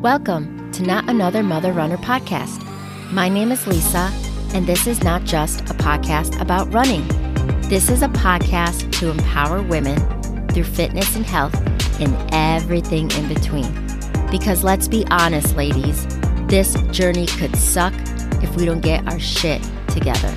Welcome to Not Another Mother Runner podcast. My name is Lisa, and this is not just a podcast about running. This is a podcast to empower women through fitness and health and everything in between. Because let's be honest, ladies, this journey could suck if we don't get our shit together.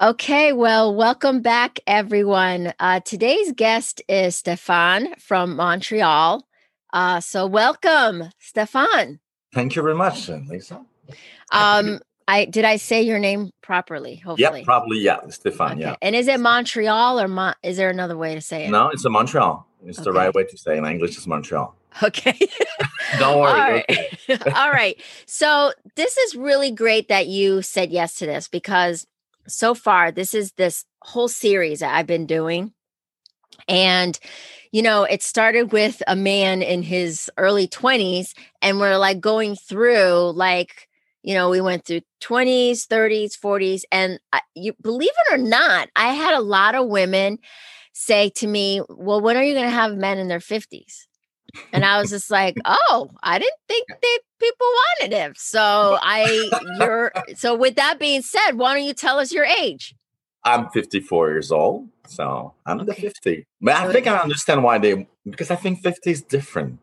Okay, well, welcome back, everyone. Uh, today's guest is Stefan from Montreal. Uh, so, welcome, Stefan. Thank you very much, Lisa. Um, I did I say your name properly? Hopefully, yeah, probably, yeah, Stefan. Okay. Yeah. And is it Montreal or Mon- is there another way to say it? No, it's a Montreal. It's okay. the right way to say in English. Is Montreal. Okay. Don't worry. All right. Okay. All right. So this is really great that you said yes to this because so far this is this whole series that I've been doing. And you know, it started with a man in his early 20s and we're like going through like you know, we went through 20s, 30s, 40s and I, you believe it or not, I had a lot of women say to me, "Well, when are you going to have men in their 50s?" And I was just like, "Oh, I didn't think that people wanted him." So I, you're. So with that being said, why don't you tell us your age? I'm 54 years old, so I'm okay. the 50. But I think I understand why they because I think 50 is different.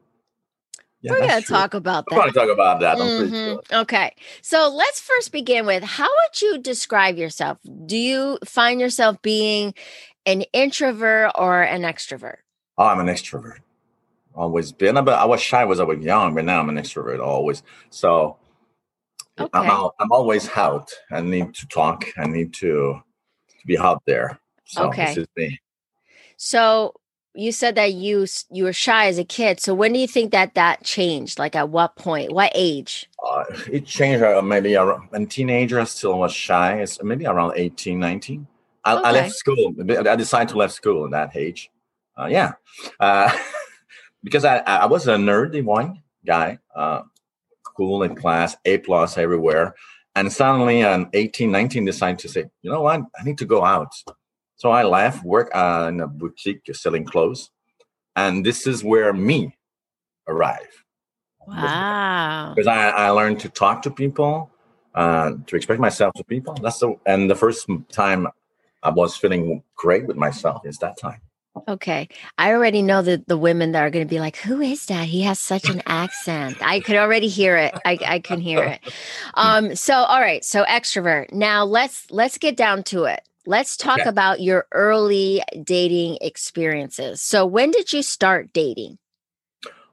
Yeah, We're going to talk about that. We're going to talk about that. Mm-hmm. Okay. So let's first begin with how would you describe yourself? Do you find yourself being an introvert or an extrovert? Oh, I'm an extrovert always been. But I was shy when I was young, but now I'm an extrovert always. So okay. I'm out, I'm always out. I need to talk. I need to, to be out there. So okay. this is me. So you said that you you were shy as a kid. So when do you think that that changed? Like at what point? What age? Uh, it changed uh, maybe around, when teenager. I still was shy. It's maybe around 18, 19. I, okay. I left school. I decided to left school at that age. Uh, yeah. Uh, because I, I was a nerdy one guy, uh, cool in class, A plus everywhere. And suddenly on 18, 19, decided to say, you know what, I need to go out. So I left work uh, in a boutique selling clothes. And this is where me arrive. Wow. Because I, I learned to talk to people, uh, to express myself to people. That's the and the first time I was feeling great with myself is that time. Okay. I already know that the women that are going to be like, who is that? He has such an accent. I could already hear it. I, I can hear it. Um, so all right. So extrovert. Now let's let's get down to it. Let's talk okay. about your early dating experiences. So when did you start dating?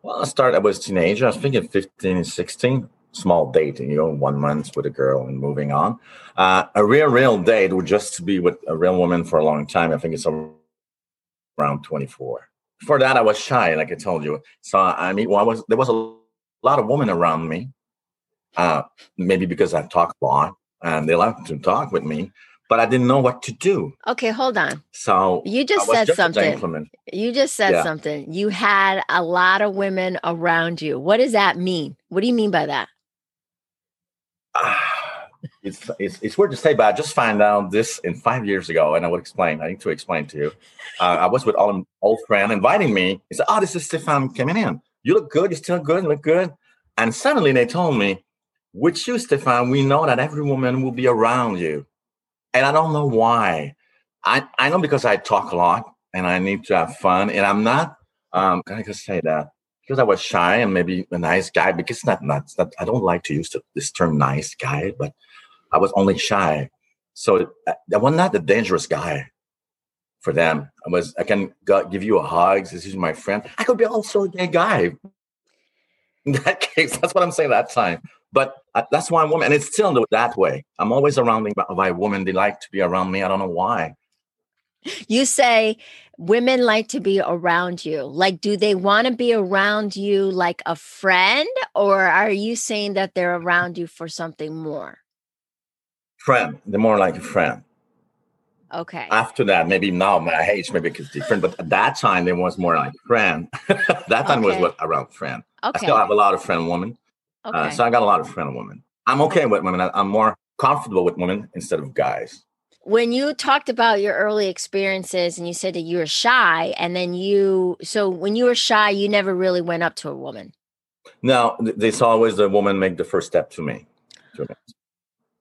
Well, I started, I was a teenager. I was thinking 15 and 16 small dating, you know, one month with a girl and moving on. Uh, a real, real date would just be with a real woman for a long time. I think it's around 24. Before that, I was shy, like I told you. So I mean, well, I was there was a lot of women around me. Uh, maybe because I talk a lot and they like to talk with me, but I didn't know what to do. Okay, hold on. So you just said just something. You just said yeah. something. You had a lot of women around you. What does that mean? What do you mean by that? It's, it's it's weird to say, but I just found out this in five years ago, and I will explain. I need to explain to you. Uh, I was with all old friend inviting me. He said, "Oh, this is Stefan coming in. You look good. You're still good. You look good." And suddenly they told me, "With you, Stefan, we know that every woman will be around you." And I don't know why. I I know because I talk a lot and I need to have fun, and I'm not. Um, can I just say that? Because I was shy and maybe a nice guy, because it's not, not, I don't like to use the, this term nice guy, but I was only shy. So uh, I was not the dangerous guy for them. I was, I can give you a hug. This is my friend. I could be also a gay guy. In that case, that's what I'm saying that time. But uh, that's why I'm woman. And it's still that way. I'm always surrounded by women. They like to be around me. I don't know why. You say women like to be around you. Like, do they want to be around you like a friend, or are you saying that they're around you for something more? friend. They're more like a friend. Okay. After that, maybe now my age maybe it's different, but at that time it was more like friend. that time was Okay. what around friend. Okay. I still have a lot of friend women. Okay. Uh, so I got a lot of friend women. I'm okay with women. I'm more comfortable with women instead of guys. When you talked about your early experiences and you said that you were shy and then you so when you were shy you never really went up to a woman No, there's always the woman make the first step to me. Me.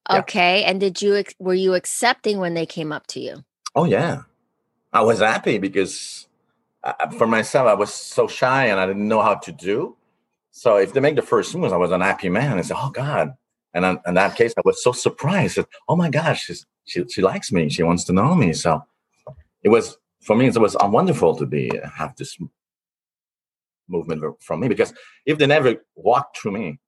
Yeah. okay and did you were you accepting when they came up to you Oh yeah, I was happy because uh, for myself I was so shy and I didn't know how to do. So if they make the first move, I was an happy man. I said, "Oh God!" And in, in that case, I was so surprised. That, oh my gosh, she's, she she likes me. She wants to know me. So it was for me. It was wonderful to be have this movement from me because if they never walked through me,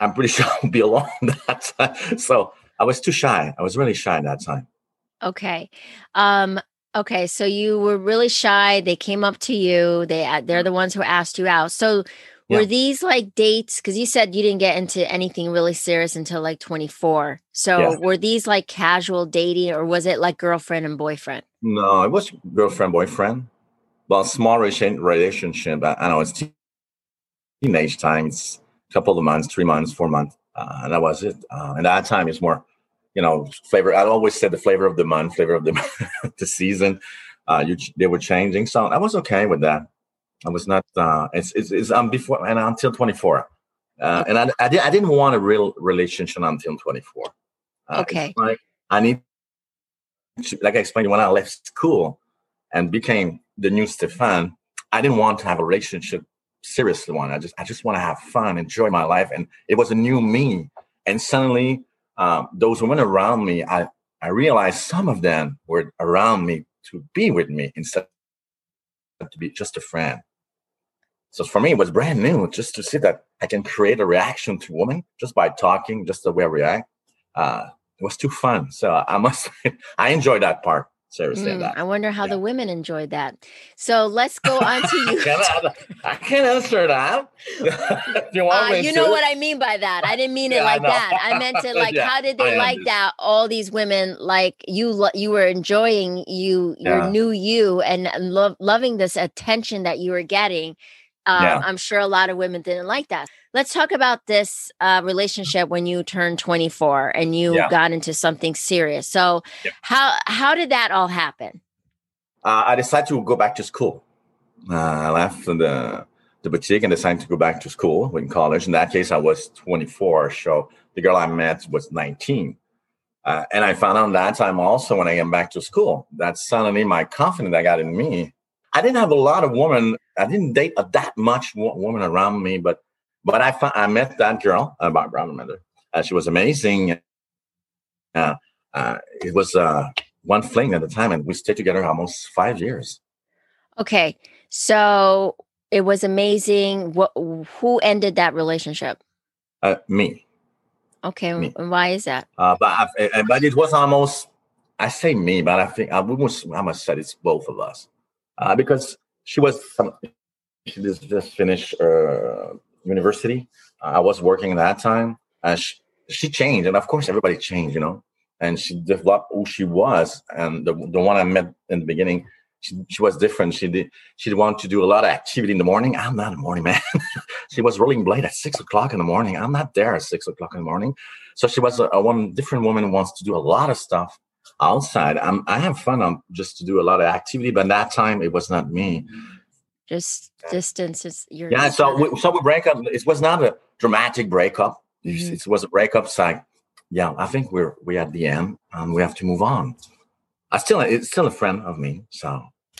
I'm pretty sure I'd be alone that time. So I was too shy. I was really shy that time. okay um okay so you were really shy they came up to you they uh, they're the ones who asked you out so were these like dates because you said you didn't get into anything really serious until like 24 so Yeah. were these like casual dating or was it like girlfriend and boyfriend No, it was girlfriend, boyfriend. but small relation- relationship. I, I know it's teenage time. It's a couple of months, three months, four months. Uh, and that was it. Uh, and that time is more, you know, flavor. I always said the flavor of the month, flavor of the the season. Uh, you, they were changing. So I was okay with that. I was not, uh, it's, it's, it's um, before and until 24. Uh, and I, I, di- I didn't want a real relationship until 24. Uh, Okay. Like I need like I explained, when I left school and became the new Stefan, I didn't want to have a relationship, seriously one. I just I just want to have fun, enjoy my life, and it was a new me. And suddenly, um, those women around me, I I realized some of them were around me to be with me instead to be just a friend. So for me, it was brand new just to see that I can create a reaction to women just by talking, just the way I react. Uh, it was too fun. So I must, I enjoyed that part. Seriously, Mm, that. I wonder how Yeah. the women enjoyed that. So let's go on to you. can't, I can't answer that. You Uh, you know what I mean by that. I didn't mean it Yeah, I like know. that. I meant it like, Yeah, how did they I like understand. that? All these women, like you, you were enjoying you, your new you, and love, loving this attention that you were getting. Um, Yeah. I'm sure a lot of women didn't like that. Let's talk about this uh, relationship when you turned 24 and you Yeah. got into something serious. So, Yep. how how did that all happen? uh, I decided to go back to school. Uh, I left the the boutique and decided to go back to school in college. In that case, I was 24. So the girl I met was 19. Uh, and I found out that time also when I came back to school that suddenly my confidence I got in me. I didn't have a lot of women. I didn't date a, that much wo- woman around me, but but I found, I met that girl, uh, Barbara. Remember. Uh, she was amazing. Uh, uh, it was uh, one fling at the time, and we stayed together almost five years. Okay, so it was amazing. What who ended that relationship? Uh, me, Okay, Me. why is that? uh, but I, uh, but it was almost. I say me, but I think I almost I must say it's both of us, uh, because she was um, she just, just finished uh, university. I was working that time, and she, she changed, and of course everybody changed, you know. And she developed who she was, and the the one I met in the beginning, she, she was different. She did she did want to do a lot of activity in the morning. I'm not a morning man. she was rolling blade at six o'clock in the morning. I'm not there at six o'clock in the morning. So she was a, a one different woman wants to do a lot of stuff outside. I'm, I have fun I'm just to do a lot of activity, but that time it was not me. Just distance is your Yeah, so we, so we break up. It was not a dramatic breakup. It, Mhm. it was a breakup. It's like, yeah, I think we're we at the end, and we have to move on. I still, it's still a friend of me. So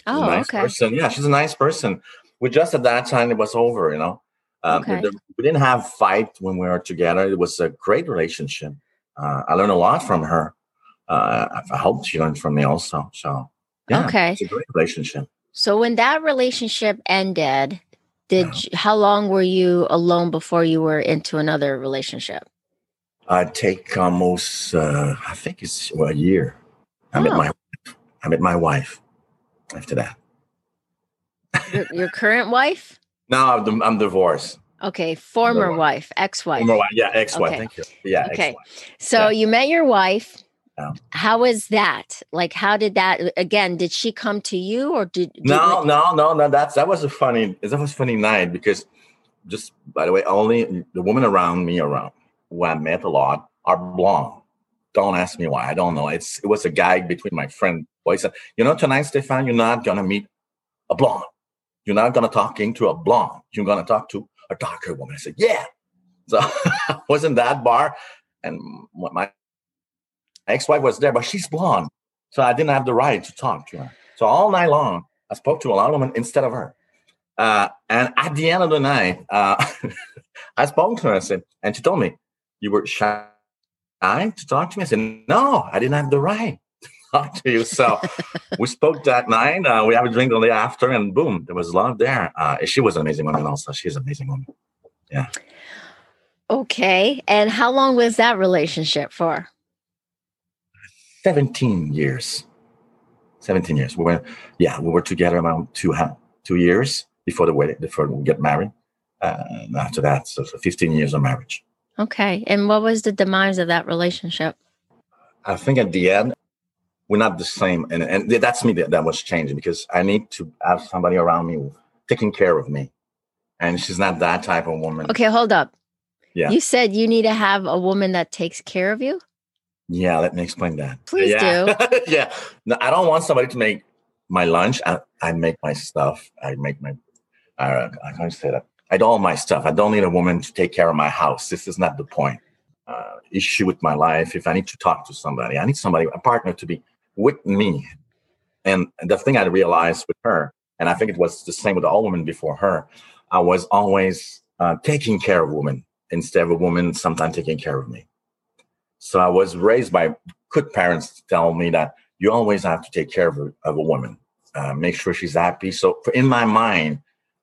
oh a nice okay person. Yeah, she's a nice person. We just at that time it was over. You know, um, we Okay. didn't- we didn't have fight when we were together. It was a great relationship. Uh, I learned a lot from her. Uh, I- hope she learned from me also. So yeah, Okay. it's a great relationship. So when that relationship ended, did Yeah. you, how long were you alone before you were into another relationship? I take almost, uh, I think it's well, a year. I met Oh. my, I met my wife. After that, Your, your current wife? No, I'm, I'm divorced. Okay, former wife. wife, ex-wife. Former wife, yeah, ex-wife. Okay. Thank you. Yeah, Okay. ex-wife. So Yeah. you met your wife Yeah. was that? Like, how did that? Again, did she come to you, or did, did No, no, no, no. That's that was a funny. That was a funny night because, just by the way, only the women around me around uh, who I met a lot are blonde. Don't ask me why. I don't know. It's it was a gag between my friend. Boy said, "You know, tonight, Stefan, you're not gonna meet a blonde. You're not gonna talking to a blonde. You're gonna talk to a darker woman." I said, "Yeah." So I was in that bar, and what my ex-wife was there, but she's blonde, so I didn't have the right to talk to her. So all night long, I spoke to a lot of women instead of her. Uh, and at the end of the night, uh, I spoke to her. I said, and she told me, "You were shy to talk to me." I said, "No, I didn't have the right to talk to you." So we spoke that night. Uh, we have a drink on the day after, and boom, there was love there. Uh, she was an amazing woman, also. She's an amazing woman. Yeah. Okay. And how long was that relationship for? 17 years. 17 years. We were, yeah, we were together around two, two years before the wedding, before we get married. Uh, and after that, so, so 15 years of marriage. Okay. And what was the demise of that relationship? I think at the end, we're not the same. And, and that's me that, that was changing because I need to have somebody around me taking care of me. And she's not that type of woman. Okay, hold up. Yeah. You said you need to have a woman that takes care of you? Yeah, let me explain that. Please yeah. do. yeah. No, I don't want somebody to make my lunch. I, I make my stuff. I make my, uh, I can't say that. I do all my stuff. I don't need a woman to take care of my house. This is not the point. Uh, issue with my life. If I need to talk to somebody, I need somebody, a partner to be with me. And the thing I realized with her, and I think it was the same with all women before her, I was always uh, taking care of women instead of a woman sometimes taking care of me. So I was raised by good parents to tell me that you always have to take care of a, of a woman, uh, make sure she's happy. So for, in my mind,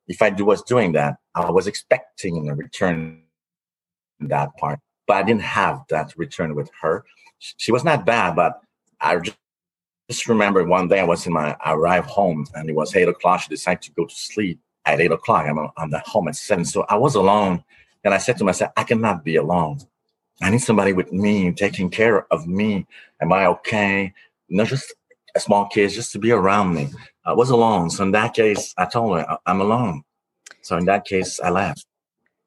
if I do, was doing that, I was expecting a return in that part, but I didn't have that return with her. She was not bad, but I just, just remember one day I was in my, I arrived home and it was eight o'clock. She decided to go to sleep at eight o'clock. I'm, I'm at home at seven. So I was alone. And I said to myself, I cannot be alone. I need somebody with me, taking care of me. Am I okay? Not just a small kids, just to be around me. I was alone. So in that case, I told her I'm alone. So in that case, I left.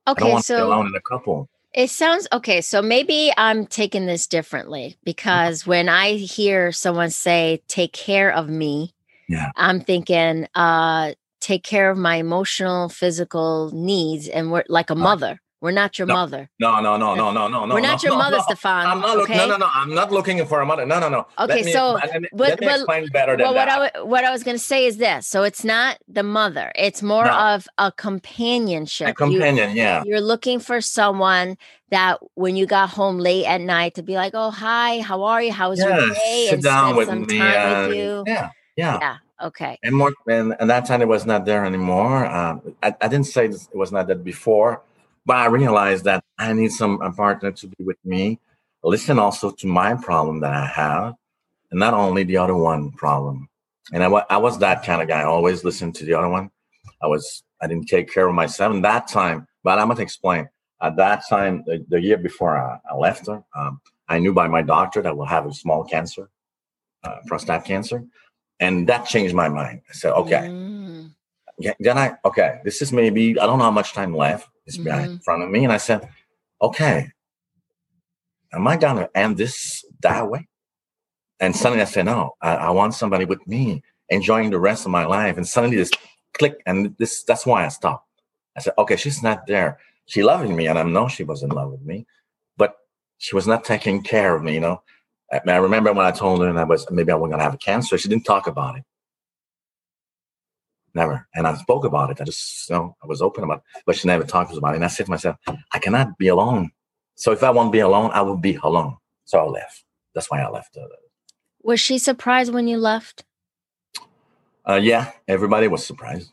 Okay, so alone in a couple. It sounds okay. So maybe I'm taking this differently because when I hear someone say, take care of me, yeah. I'm thinking, uh, take care of my emotional, physical needs, and we're like a mother. We're not your no, mother. No, no, no, no, no, no, no. We're not no, your mother, no. Stefan. I'm not. okay? No, no, no. I'm not looking for a mother. No, no, no. Okay, me, so let me, but, let me but, explain better than well, what that. I what I was going to say is this. So it's not the mother. It's more No. of a companionship. a You- companion, yeah. You're looking for someone that when you got home late at night to be like, "Oh, hi, how are you? How was your day?" sit and down with me. and- with you. Yeah, yeah. Yeah. Okay. And more, and, and that time it was not there anymore. Um, I, I didn't say this, it was not that before, but I realized that I need some a partner to be with me, listen also to my problem that I have, and not only the other one problem. And I, I was that kind of guy. I always listened to the other one. I was I didn't take care of myself in that time. But I'm gonna explain. At that time, the, the year before I, I left her, um, I knew by my doctor that I will have a small cancer, uh, prostate cancer, and that changed my mind. I said, okay. Mm, Yeah, then I okay, this is maybe I don't know how much time left is behind in mm-hmm. front of me, and I said, okay, am I gonna end this that way? And suddenly I said, no, I, I want somebody with me, enjoying the rest of my life. And suddenly this click, and this that's why I stopped. I said, okay, she's not there. She loving me, and I know she was in love with me, but she was not taking care of me. You know, I, I remember when I told her that I was maybe I was gonna have a cancer. She didn't talk about it. Never. And I spoke about it. I just, you know, I was open about it, but she never talked about it. And I said to myself, I cannot be alone. So if I want to be alone, I will be alone. So I left. That's why I left. Uh, Was she surprised when you left? uh, yeah, everybody was surprised.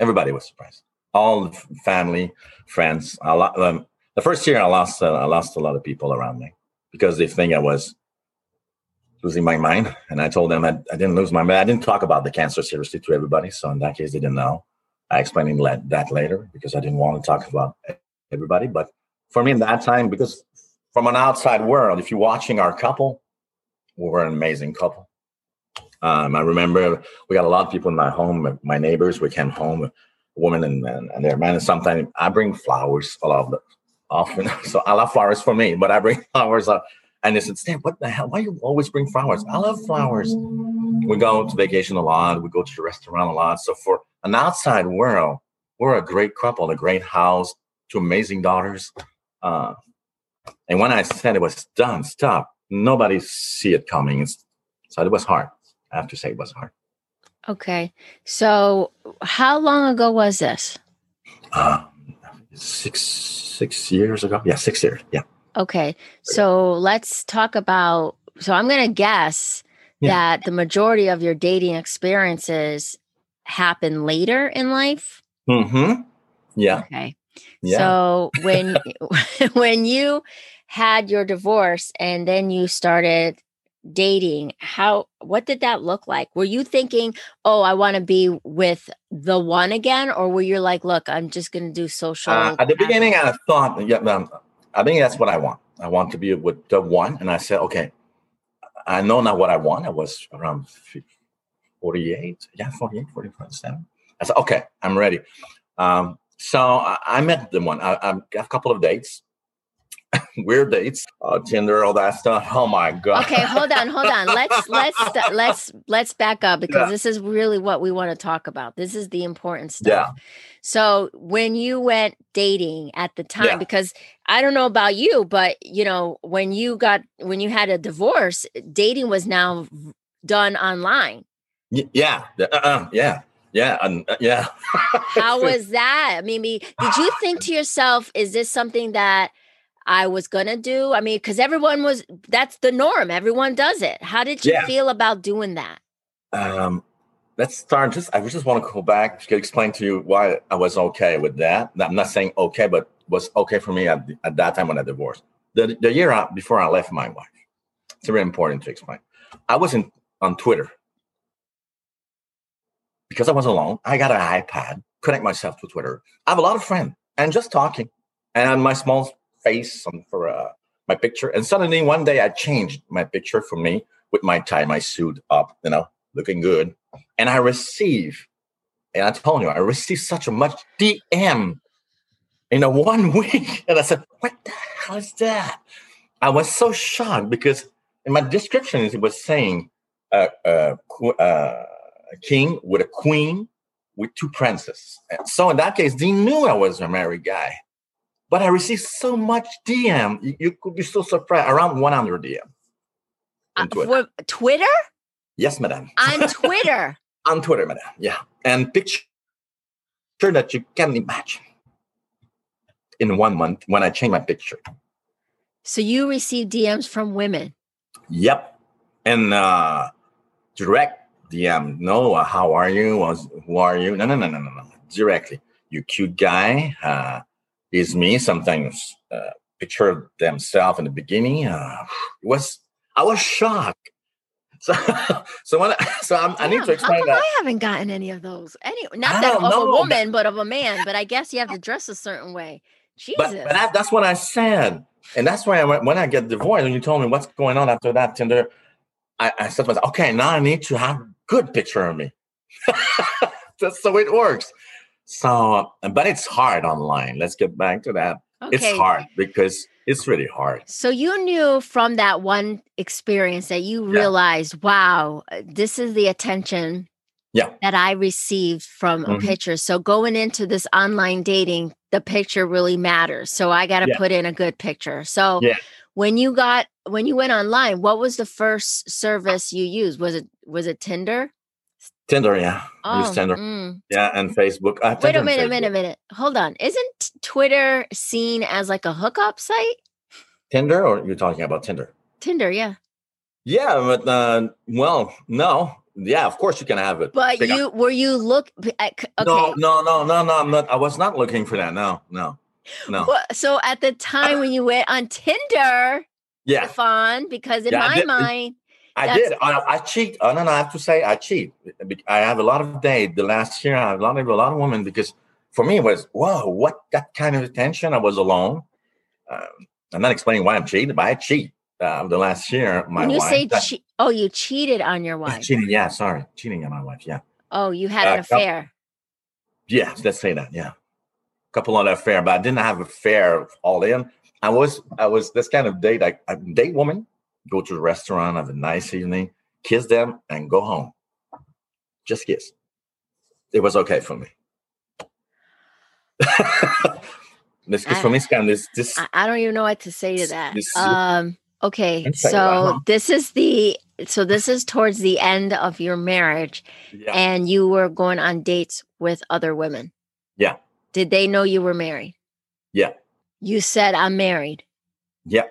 Everybody was surprised. All the family, friends. A lot, um, the first year, I lost. Uh, I lost a lot of people around me because they think I was losing my mind. And I told them I, I didn't lose my mind. I didn't talk about the cancer seriously to everybody. So in that case, they didn't know. I explained that later because I didn't want to talk about everybody. But for me, in that time, because from an outside world, if you're watching our couple, we were an amazing couple. Um, I remember we got a lot of people in my home, my neighbors. We came home, a woman and, and, and their man. And sometimes I bring flowers a lot of the, often. So I love flowers for me, but I bring flowers up. And they said, Stan, what the hell? Why you always bring flowers? I love flowers. We go to vacation a lot. We go to the restaurant a lot. So for an outside world, we're a great couple, a great house, two amazing daughters. Uh, and when I said it was done, stop, nobody see it coming. So it was hard. I have to say it was hard. Okay. So how long ago was this? Uh, six six years ago. Yeah, six years. Yeah. Okay. So let's talk about so I'm gonna guess yeah. that the majority of your dating experiences happen later in life. Mm-hmm. Yeah. Okay. Yeah. So when when you had your divorce and then you started dating how what did that look like were you thinking oh i want to be with the one again or were you like look i'm just going to do social uh, at the beginning i thought yeah um, i think that's what i want. I want to be with the one and i said okay i know now what i want. I was around 48 yeah 48 47 i said okay i'm ready. Um, so I, I, met the one. I, I got a couple of dates weird dates, uh, Tinder, all that stuff. Oh my god. Okay, hold on, hold on. Let's let's let's let's back up because yeah. this is really what we want to talk about. This is the important stuff. Yeah. So when you went dating at the time, yeah. because I don't know about you, but you know when you got when you had a divorce, dating was now done online. Y- yeah. Uh-uh. Yeah. Yeah, uh, yeah. How was that? I mean, did you think to yourself, is this something that I was gonna do. I mean, because everyone was that's the norm. Everyone does it. How did you yeah. feel about doing that? Um, let's start. Just I just want to go back to explain to you why I was okay with that. I'm not saying okay, but was okay for me at, at that time when I divorced. The the year before I left my wife. It's very important to explain. I wasn't on Twitter because I was alone. I got an iPad, connect myself to Twitter. I have a lot of friends and just talking. And my small face on for uh, my picture. And suddenly one day I changed my picture for me with my tie, my suit up, you know, looking good. And I receive, and I told you, I received such a much DM in a one week. And I said, what the hell is that? I was so shocked because in my description it was saying uh, uh, uh, a king with a queen with two princes. And so in that case, they knew I was a married guy. But I received so much DM. You, you could be so surprised. Around 100 DM. Uh, Twitter. Twitter? Yes, madam. On Twitter. on Twitter, madam. Yeah. And picture that you can imagine in one month when I changed my picture. So you received DMs from women? Yep. And uh direct DM. No, uh, how are you? Was who are you? No, no, no, no, no, no. Directly. You cute guy. Uh, is me sometimes uh, picture themselves in the beginning. Uh, it was I was shocked. So, so when I, so I'm, i need to explain that I haven't gotten any of those. Any not that of know, a woman, but, but of a man. But I guess you have to dress a certain way. Jesus. But, but that, that's what I said, and that's why I went, when I get divorced, and you told me what's going on after that Tinder, I, I said myself, okay, now I need to have good picture of me. that's way it works. So, but it's hard online. Let's get back to that. Okay. It's hard because it's really hard. So you knew from that one experience that you realized, yeah. wow, this is the attention yeah. that I received from mm-hmm. a picture. So going into this online dating, the picture really matters. So I got to yeah. put in a good picture. So yeah. when you got when you went online, what was the first service you used? Was it was it Tinder? Tinder, yeah. Oh, use Tinder. Mm. Yeah, and Facebook. Uh, Wait a minute, a minute, a minute. Hold on. Isn't Twitter seen as like a hookup site? Tinder, or you're talking about Tinder? Tinder, yeah. Yeah, but uh, well, no. Yeah, of course you can have it. But you were you look At, okay. No, no, no, no, no. I'm not. I was not looking for that. No, no, no. Well, so at the time when you went on Tinder, yeah, fun because in yeah, my mind I That's did. I, I, cheat. Oh, no, no, I have to say I cheat. I have a lot of dates. The last year, I have a lot of a lot of women because for me it was whoa, what that kind of attention? I was alone. Um, I'm not explaining why I'm cheating, but I cheat. Uh, the last year, my when you wife, say that, che- Oh, you cheated on your wife. Cheating, yeah, sorry. Cheating on my wife, yeah. Oh, you had an Uh, affair. Yeah, let's say that, yeah. A couple on affair, but I didn't have an affair all in. I was I was this kind of date. I, I date woman, go to the restaurant, have a nice evening, kiss them, and go home. Just kiss. It was okay for me. this is for me, of this this I, I don't even know what to say to that. This- Um. Okay. So uh-huh. this is the so this is towards the end of your marriage, yeah. and you were going on dates with other women. Yeah. Did they know you were married? Yeah. You said I'm married. Yeah.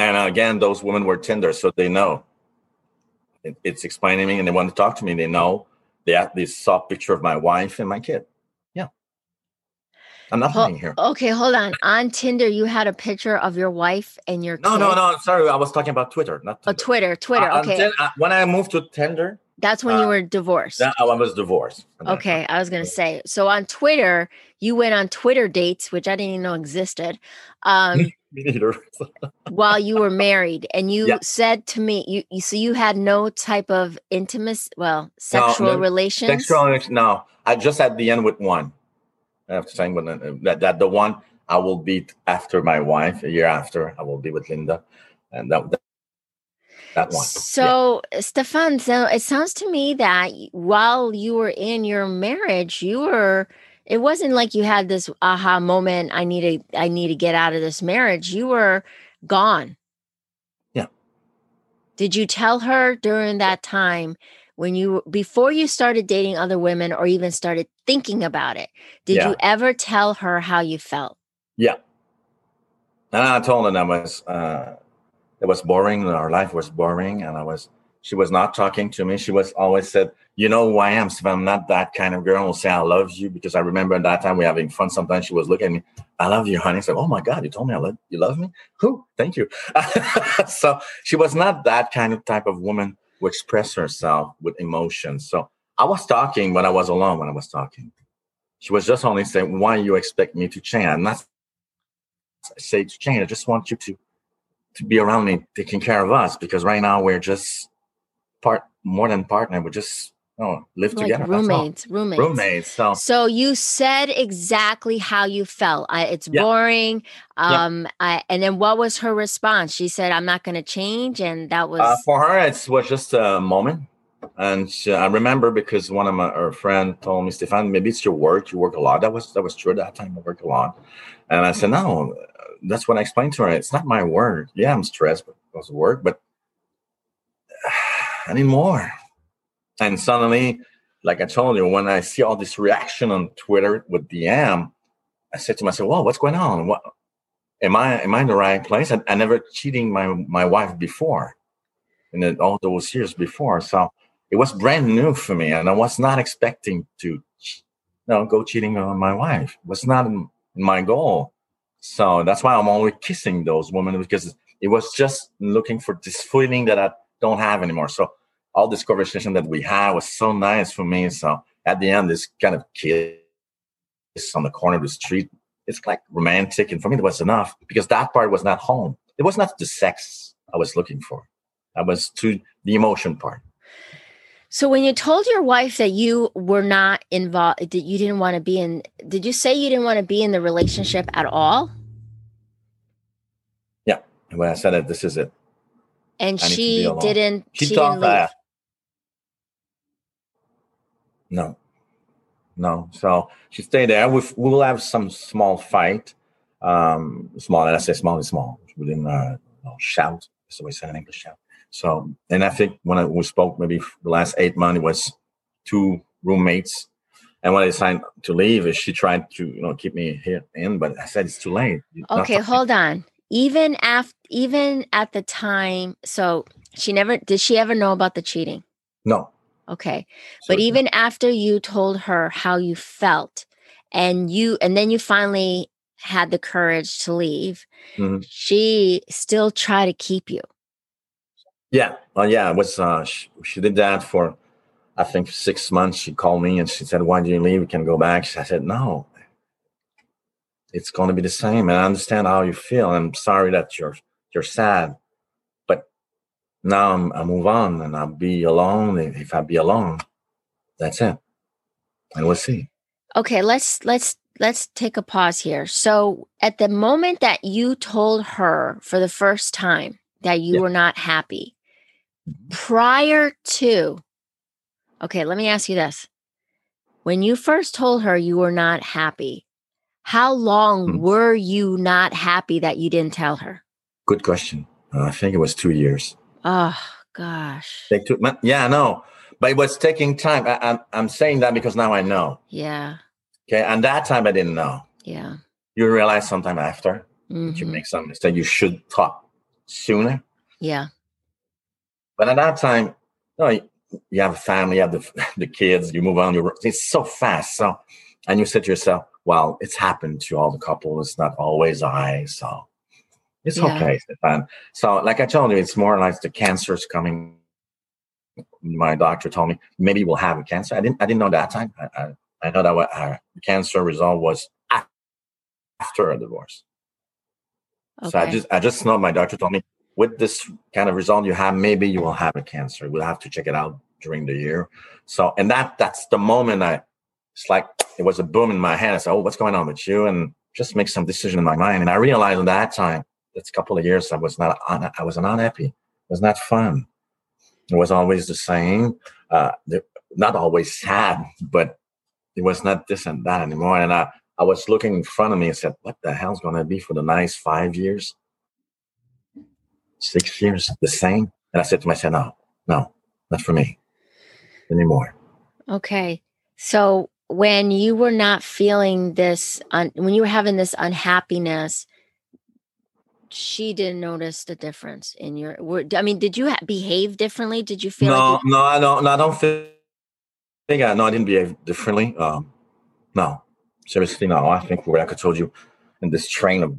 And again, those women were Tinder, so they know. It, it's explaining me, and they want to talk to me. They know. They have, this saw a picture of my wife and my kid. Yeah. I'm not lying here. Okay, hold on. On Tinder, you had a picture of your wife and your No, kid. no, no. Sorry, I was talking about Twitter, not Oh, Twitter, Twitter. Uh, okay, uh, when I moved to Tinder, that's when you uh, were divorced. then I was divorced. Okay. I was gonna say. So on Twitter, you went on Twitter dates, which I didn't even know existed, um, neither. while you were married, and you Yeah. said to me, you, you so you had no type of intimacy, well, sexual no, relations. Sexual, no. I just at the end with one. I have to say when, that that the one I will be after my wife a year after I will be with Linda, and that that, one. Yeah. So, Stefan, so it sounds to me that while you were in your marriage, you were. It wasn't like you had this aha moment. I need to. I need to get out of this marriage. You were gone. Yeah. Did you tell her during that time when you before you started dating other women or even started thinking about it? Did Yeah. you ever tell her how you felt? Yeah. And I told her that was uh, it was boring. Our life was boring, and I was. She was not talking to me. She was always said, "You know who I am, Steve. I'm not that kind of girl who'll say I love you." Because I remember at that time we having fun. Sometimes she was looking at me, "I love you, honey." I said, "Oh my God, you told me I love you. Love me? Who? Thank you." so she was not that kind of type of woman who express herself with emotion. So I was talking, but I was alone when I was talking. She was just only saying, "Why you expect me to change?" I'm not say to change. I just want you to to be around me, taking care of us, because right now we're just part more than partner. We just you know, live Like together. roommates, roommates. Roommates. So So you said exactly how you felt. I, it's Yeah. boring. Yeah. Um, I, and then what was her response? She said, "I'm not going to change," and that was uh, for her, it was just a moment. And she, I remember because one of my her friend told me, Stefan, maybe it's your work. You work a lot. That was that was true at that time. I work a lot, and I said, no. That's what I explained to her. It's not my work. Yeah, I'm stressed, it was work. But I need more. And suddenly, like I told you, when I see all this reaction on Twitter with DM, I said to myself, "Well, what's going on? What am I? Am I in the right place? I, I never cheating my my wife before, in all those years before. So it was brand new for me, and I was not expecting to, you know, go cheating on my wife. It was not my goal. So that's why I'm always kissing those women because it was just looking for this feeling that I don't have anymore. So all this conversation that we had was so nice for me. So at the end, this kind of kiss on the corner of the street, it's like romantic. And for me, it was enough because that part was not home. It was not the sex I was looking for. I was to the emotion part. So when you told your wife that you were not involved, that you didn't want to be in, did you say you didn't want to be in the relationship at all? Yeah. when I said that this is it, And I need to be she didn't. she, She, thought didn't leave. that. No, no. So she stayed there. We will have some small fight. Um, small. And I say small is small. We didn't uh, shout. That's the way I say in English. Shout. So, and I think when I, we spoke, maybe the last eight months, it was two roommates. And when I decided to leave, she tried to you know keep me here in, but I said it's too late. Okay, hold on. Even after, even at the time, so she never did. She ever know about the cheating? No. Okay, So but even after you told her how you felt, and you, and then you finally had the courage to leave, Mhm. she still tried to keep you. Yeah, well, yeah, it was. Uh, she, she did that for, I think, six months. She called me and she said, "Why do you leave? We can go back." I said, "No, it's going to be the same." And I understand how you feel. I'm sorry that you're you're sad, but now I'm, I move on and I'll be alone. If I be alone, that's it. And we'll see. Okay, let's let's let's take a pause here. So at the moment that you told her for the first time that you yeah. were not happy. Prior to okay, let me ask you this. When you first told her you were not happy, how long hmm. were you not happy that you didn't tell her? Good question. Uh, I think it was two years. Oh gosh. Take two, yeah, no, but it was taking time. I, I'm I'm saying that because now I know. Yeah. Okay, and that time I didn't know. Yeah. You realize sometime after mm-hmm. you make some mistake. You should talk sooner. Yeah. But at that time, you, know, you have a family, you have the, the kids, you move on. You it's so fast. So, and you said to yourself, "Well, it's happened to all the couples. It's not always I." So, it's yeah. okay, Stefan. So, like I told you, it's more like the cancer's coming. My doctor told me maybe we'll have a cancer. I didn't. I didn't know that time. I, I, I know that what our uh, cancer result was after a divorce. Okay. So I just I just know my doctor told me with this kind of result you have, maybe you will have a cancer. We'll have to check it out during the year. So and that that's the moment I it's like it was a boom in my head. I said, Oh, what's going on with you? And just make some decision in my mind. And I realized at that time, that's a couple of years I was not I was not happy. It was not fun. It was always the same. Uh, not always sad, but it was not this and that anymore. And I, I was looking in front of me and said, what the hell's going to be for the next five years? Six years, the same? And I said to myself, no, no, not for me anymore. Okay. So when you were not feeling this, un- when you were having this unhappiness, she didn't notice the difference in your. Were, I mean, did you ha- behave differently? Did you feel? No, like you- no, I don't. No, I don't feel think I no, I didn't behave differently. Um, no, seriously, no. I think like I could told you, in this train of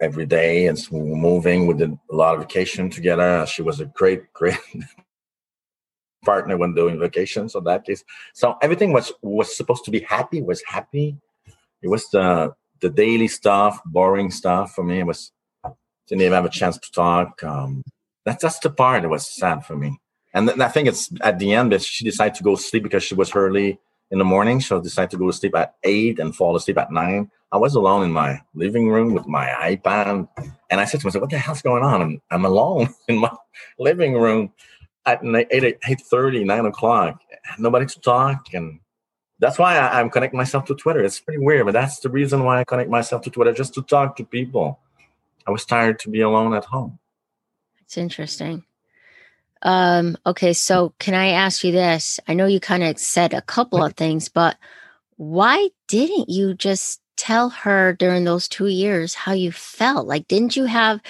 every day and moving, we did a lot of vacation together. She was a great, great partner when doing vacation. So that case, so everything was was supposed to be happy. Was happy. It was the the daily stuff, boring stuff for me. It was didn't even have a chance to talk. Um, that's that's the part that was sad for me. And I think it's at the end that she decided to go sleep because she was early in the morning. She'll to go to sleep at eight and fall asleep at nine. I was alone in my living room with my iPad. And I said to myself, what the hell's going on? I'm, I'm alone in my living room at 8, 8 30, 9 o'clock. Nobody to talk. And that's why I, I'm connecting myself to Twitter. It's pretty weird, but that's the reason why I connect myself to Twitter, just to talk to people. I was tired to be alone at home. It's interesting. Um, okay, so can I ask you this? I know you kind of said a couple of things, but why didn't you just tell her during those two years how you felt? Like, didn't you have,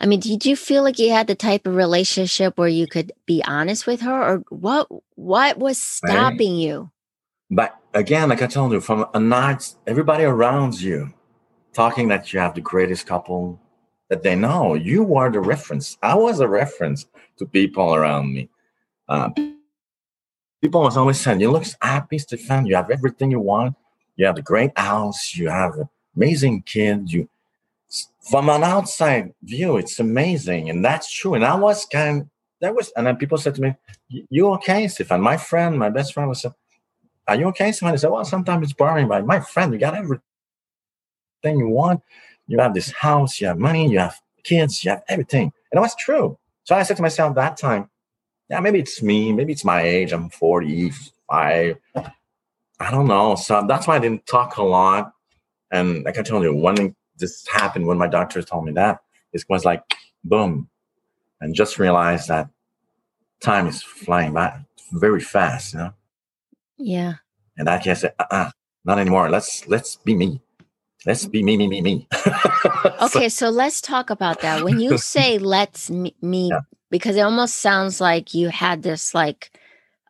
I mean, did you feel like you had the type of relationship where you could be honest with her or what, what was stopping right. you? But again, like I told you, from a night, everybody around you talking that you have the greatest couple that they know you are the reference. I was a reference to people around me. Uh, people was always saying, "You look happy, Stefan. You have everything you want. You have a great house. You have amazing kid. You." From an outside view, it's amazing, and that's true. And I was kind. Of, That was, and then people said to me, "You okay, Stefan?" My friend, my best friend, was, "Are you okay, Stefan?" I said, "Well, sometimes it's boring, but my friend, you got everything you want." you have this house, you have money, you have kids, you have everything. And it was true. So I said to myself that time, yeah, maybe it's me, maybe it's my age, I'm 45. I don't know. So that's why I didn't talk a lot. And like I told you, when this happened, when my doctor told me that, it was like boom. And just realized that time is flying by very fast, you know? Yeah. And I can say, uh-uh, not anymore. Let's let's be me. Let's be me, me, me, me. okay, so let's talk about that. When you say let's me, me yeah. because it almost sounds like you had this like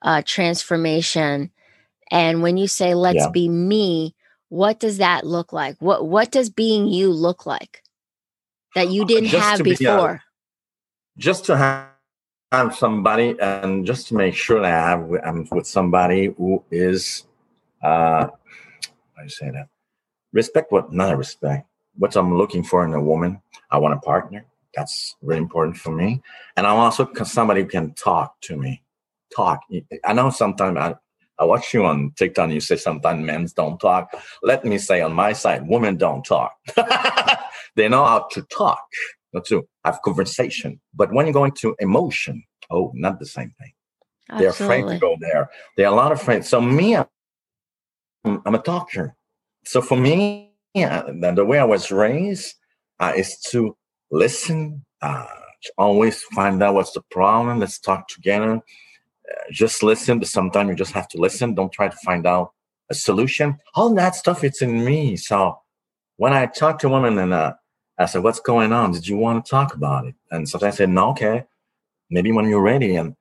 uh transformation. And when you say let's yeah. be me, what does that look like? What what does being you look like that you didn't just have before? Be, just to have have somebody and just to make sure that I have I'm with somebody who is uh I say that respect what not respect what i'm looking for in a woman i want a partner That's really important for me. And I'm also somebody who can talk to me. Talk. I know sometimes I, I watch you on TikTok. You say sometimes men don't talk. Let me say on my side, women don't talk. they know how to talk, not to have conversation. But when you go into emotion, oh, not the same thing. Absolutely. They're afraid to go there. They're a lot of afraid. So me, I'm, I'm a talker. So for me, yeah, the way I was raised uh, is to listen, uh, always find out what's the problem. Let's talk together. Just listen, sometimes you just have to listen. Don't try to find out a solution. All that stuff, it's in me. So when I talk to women and uh, I said, "What's going on? Did you want to talk about it?" And sometimes I said, "No, okay, maybe when you're ready." And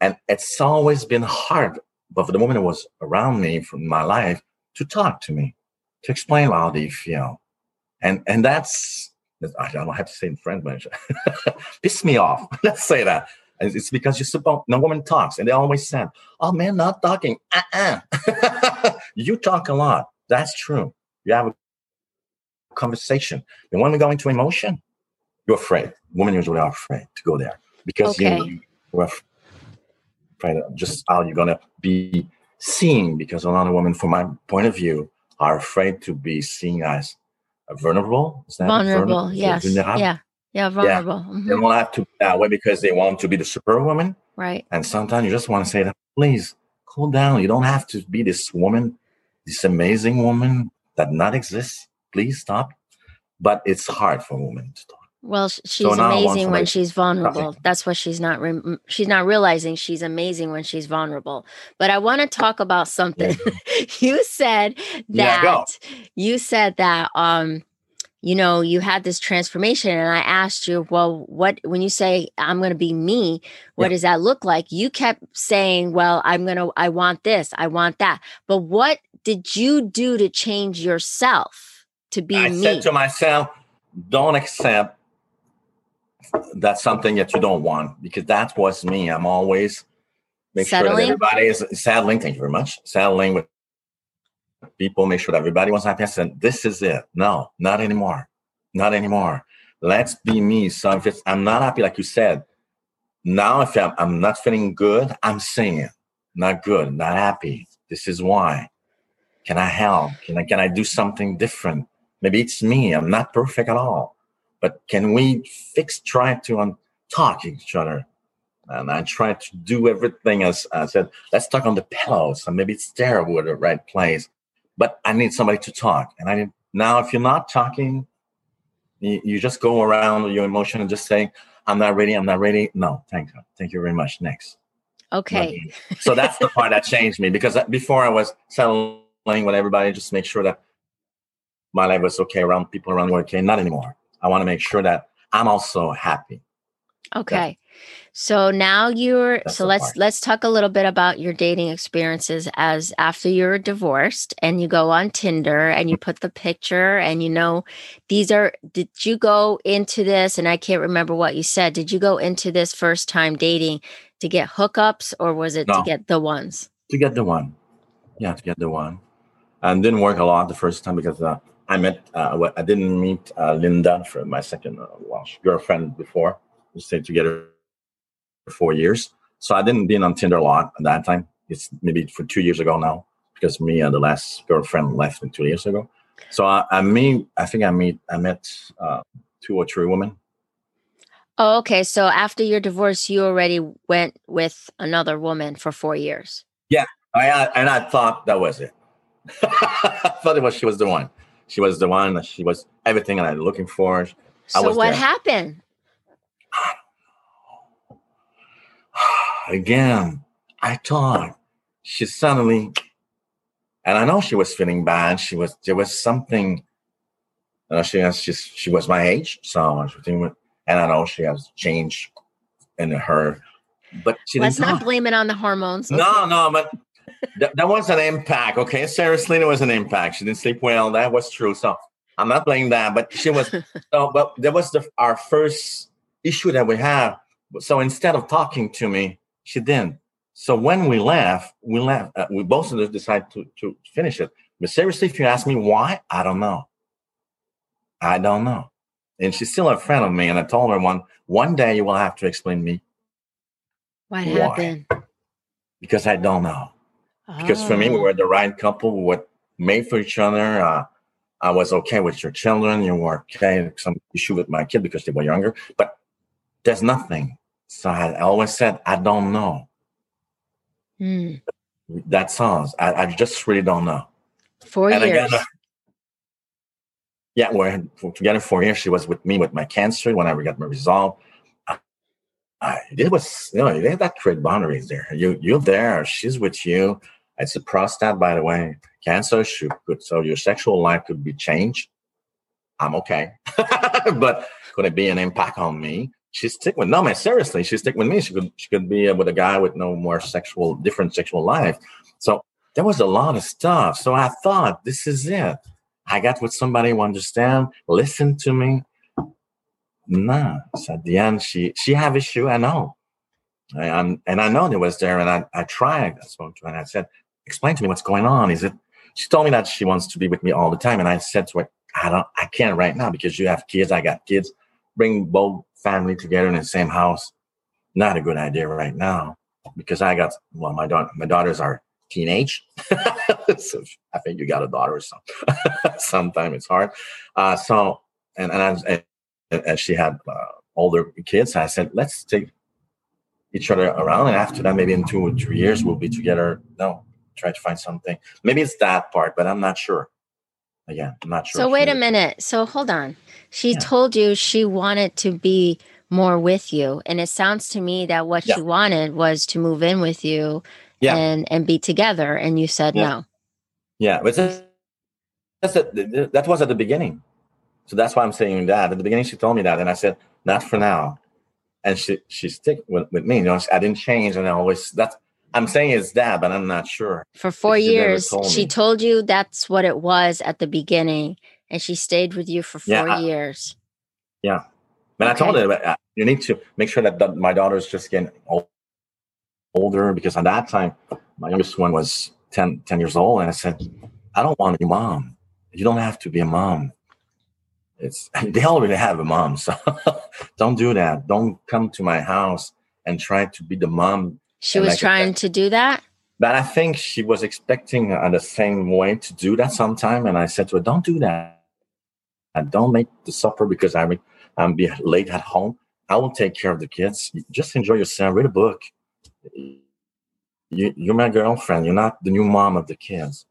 and it's always been hard, but for the woman that was around me from my life to talk to me, to explain how they feel, and and that's I don't have to say in French, but piss me off. Let's say that. And it's because you're supposed no woman talks, and they always said, "Oh man, not talking." Uh-uh. you talk a lot. That's true. You have a conversation. And when we go into emotion, you're afraid. Women usually are afraid to go there because okay. you, you're afraid of just how you're gonna be seen. Because a lot of women, from my point of view, are afraid to be seen as vulnerable. Is that vulnerable? vulnerable? Yes. Yeah. Yeah. Vulnerable. Yeah. Mm-hmm. They will have to be that way because they want to be the superwoman. Right. And sometimes you just want to say that, please cool down. You don't have to be this woman, this amazing woman that not exists. Please stop. But it's hard for women to talk. Well, she's so amazing when she's vulnerable. That's what she's not. Re- she's not realizing she's amazing when she's vulnerable. But I want to talk about something. you said that yeah, you said that um, you know, you had this transformation, and I asked you, well, what when you say I'm going to be me, what yeah. does that look like? You kept saying, well, I'm going to, I want this, I want that. But what did you do to change yourself to be I me? said to myself, don't accept that's something that you don't want because that was me. I'm always make settling. sure that everybody is settling. Thank you very much. Settling with people, make sure that everybody was happy. I said, this is it. No, not anymore. Not anymore. Let's be me. So if it's, I'm not happy, like you said, now if I'm, I'm not feeling good, I'm saying not good, not happy. This is why. Can I help? Can I, can I do something different? Maybe it's me. I'm not perfect at all but can we fix, try to um, talk each other? And I try to do everything as I said, let's talk on the pillows. And maybe it's there with the right place. But I need somebody to talk. And I need, now, if you're not talking, you, you just go around with your emotion and just say, I'm not ready, I'm not ready. No, thank you. Thank you very much. Next. Okay. so that's the part that changed me because uh, before I was settling with everybody, just make sure that my life was okay around people around me okay. Not anymore. I want to make sure that I'm also happy. Okay. So now you're so let's part. let's talk a little bit about your dating experiences as after you're divorced and you go on Tinder and you put the picture and you know these are did you go into this and I can't remember what you said. Did you go into this first time dating to get hookups or was it no, to get the ones? To get the one. Yeah, to get the one. And didn't work a lot the first time because uh, I met, uh, I didn't meet uh, Linda for my second uh, Welsh girlfriend before. We stayed together four years. So I didn't been on Tinder a lot at that time. It's maybe for two years ago now because me and the last girlfriend left two years ago. So I, I meet, I think I meet, I met uh, two or three women. Oh, okay. So after your divorce, you already went with another woman for four years. Yeah, I, and I thought that was it. I thought it was she was the one. She was the one. She was everything I was looking for. So what there. happened? Again, I thought she suddenly, and I know she was feeling bad. She was there was something. You know, she has she, she was my age, so I was and I know she has changed in her. But she let's not blame it on the hormones. No, no, but that, that was an impact. Okay, Sarah Selena was an impact. She didn't sleep well. That was true. So I'm not blaming that, but she was. so, but that was the our first issue that we have. So instead of talking to me, she didn't. So when we left, we left. Uh, we both of us decided to to finish it. But seriously, if you ask me why, I don't know. I don't know. and she's still a friend of me. And I told her one one day you will have to explain me what happened because I don't know. Oh. Because for me, we oh. were the right couple. We were made for each other. Uh, I was okay with your children. You were okay. Some issue with my kid because they were younger, but there's nothing. So I always said, I don't know. Mm. That's all. I, I, just really don't know. Four and years. Again, yeah, we're together four years. She was with me with my cancer when I got my result. I, it was, you know, they that create boundaries there. You, you're there. She's with you. It's a prostate, by the way. Cancer should could so your sexual life could be changed. I'm okay, but could it be an impact on me? She stick with no man. Seriously, she stick with me. She could she could be with a guy with no more sexual different sexual life. So there was a lot of stuff. So I thought this is it. I got with somebody who understand, listen to me. Nah. So at the end, she she have issue. I know. I, am and I know it was there, and I I tried. I spoke to her and I said, "Explain to me what's going on. Is it?" She told me that she wants to be with me all the time, and I said to her, "I don't. I can't right now because you have kids. I got kids. Bring both family together in the same house. Not a good idea right now because I got well, my daughter, my daughters are teenage. so I think you got a daughter or something. Sometimes it's hard. Uh, so and and, I, and, and she had uh, older kids. I said, let's take each other around, and after that, maybe in two or three years, we'll be together. No, try to find something. Maybe it's that part, but I'm not sure. Again, I'm not sure. So wait a minute. So hold on. She yeah. told you she wanted to be more with you, and it sounds to me that what yeah. she wanted was to move in with you yeah. and and be together and you said yeah. no yeah but that's, that's a, that was at the beginning so that's why i'm saying that at the beginning she told me that and i said not for now and she she stick with, with me you know i didn't change and i always that's i'm saying it's that but i'm not sure for four she years told she told you that's what it was at the beginning and she stayed with you for four yeah, years. Yeah. But okay. i told her uh, you need to make sure that, that my daughter's just getting old older because at that time my youngest one was 10, 10 years old and i said i don't want to be mom. You don't have to be a mom. It's they already have a mom so don't do that. Don't come to my house and try to be the mom she was trying to do that but i think she was expecting uh, the same way to do that sometime and i said to her don't do that and don't make the supper because i'm i'm be late at home i will take care of the kids just enjoy yourself read a book you, you're my girlfriend. You're not the new mom of the kids.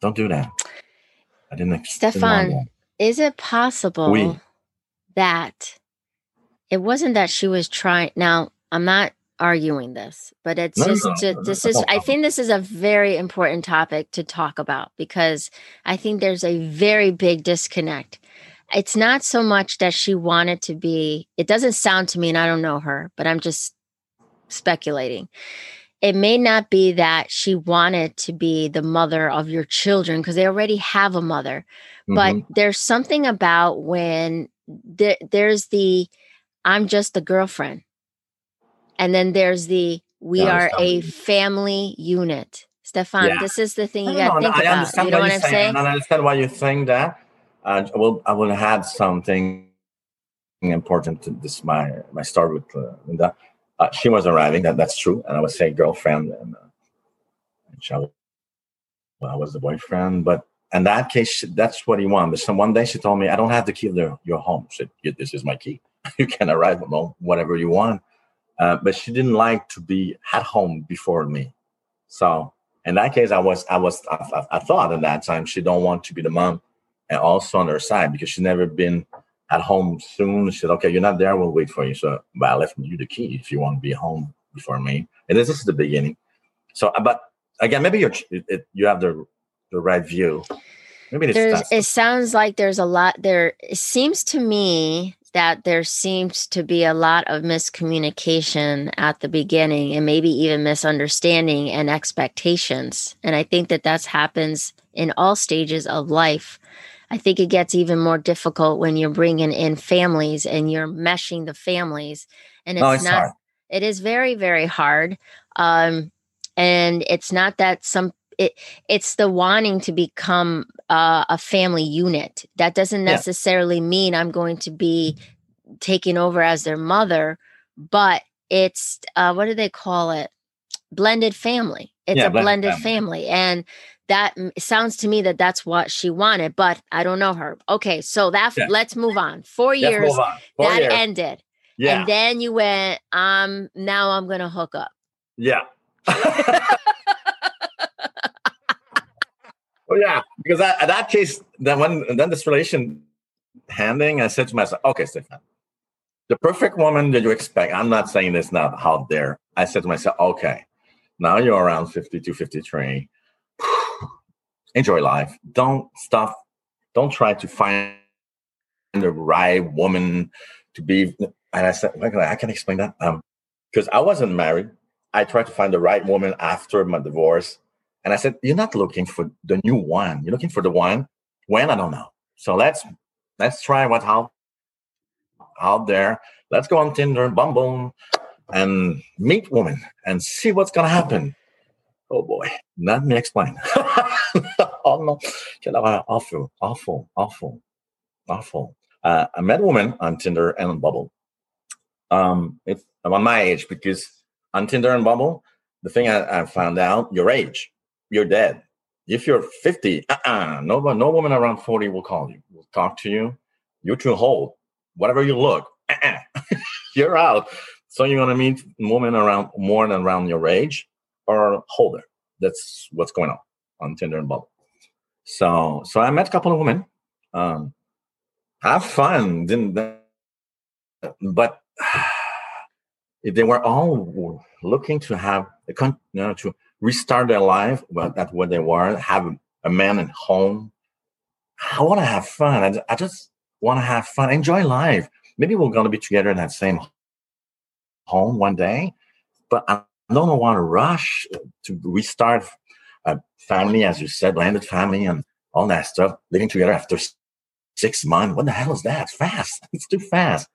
Don't do that. I didn't. Stefan, is it possible oui. that it wasn't that she was trying? Now, I'm not arguing this, but it's no, just no, no, this is. I think this is a very important topic to talk about because I think there's a very big disconnect. It's not so much that she wanted to be. It doesn't sound to me, and I don't know her, but I'm just speculating. It may not be that she wanted to be the mother of your children because they already have a mother, mm-hmm. but there's something about when there, there's the I'm just the girlfriend. And then there's the we are a family unit. Stefan, yeah. this is the thing you got to think I about. You know what I'm saying? saying? I understand why you're saying that. Uh, I will I will add something important to this my my story with uh, Linda. Uh, she was arriving. That that's true. And I was saying girlfriend, and, uh, and she, well, I was the boyfriend. But in that case, that's what he wanted. But some one day she told me, "I don't have the key to your home." She said, "This is my key. you can arrive well, whatever you want." Uh, but she didn't like to be at home before me. So in that case, I was I was I, I thought at that time she don't want to be the mom, and also on her side because she's never been at home soon. She said, okay, you're not there. We'll wait for you. So, but I left you the key if you want to be home before me. And this is the beginning. So, uh, but again, maybe you're, it, you have the, the right view. Maybe it sounds like there's a lot there. It seems to me that there seems to be a lot of miscommunication at the beginning and maybe even misunderstanding and expectations. And I think that that happens in all stages of life I think it gets even more difficult when you're bringing in families and you're meshing the families. And it's, it's not, hard. it is very, very hard. Um, and it's not that some, it it's the wanting to become uh, a family unit. That doesn't Yeah. necessarily mean I'm going to be taking over as their mother, but it's uh, what do they call it? Blended family. It's Yeah, a blended blended family. family, and that sounds to me that that's what she wanted. But I don't know her. Okay, so that Yeah. let's move on. 4 Let's years on. Four that years. ended, yeah. and then you went. Um, now I'm gonna hook up. Yeah. well, yeah, because that, in that case, then when then this relation handing, I said to myself, okay, Stefan, the perfect woman that you expect. I'm not saying this now out there. I said to myself, okay, now you're around 52, 53. Enjoy life. Don't stop. Don't try to find the right woman to be. And I said, "Well, I can explain that. Um, because I wasn't married. I tried to find the right woman after my divorce. And I said, You're not looking for the new one. You're looking for the one when I don't know. So let's let's try what out out there. Let's go on Tinder, and Bumble, and meet women and see what's gonna happen. Oh boy, let me explain. oh no, Quelle horreur. awful, awful, awful, awful. Uh, I met a woman on Tinder and on Bumble. Um, it's I'm my age because on Tinder and Bumble, the thing I, I found out, your age, you're dead. If you're 50, uh-uh, no, no woman around 40 will call you, will talk to you. You're too old. Whatever you look, uh-uh, you're out. So you're gonna meet women around more than around your age or older. That's what's going on on Tinder and Bumble. So, so I met a couple of women. Um, have fun, didn't? But if they were all looking to have a con- you know, to restart their life, well, that's what they were. Have a man at home. I want to have fun. I, I just want to have fun, enjoy life. Maybe we're going to be together in that same home one day, but I don't want to rush to restart a family, as you said, blended family and all that stuff, living together after six months. What the hell is that? It's fast. It's too fast.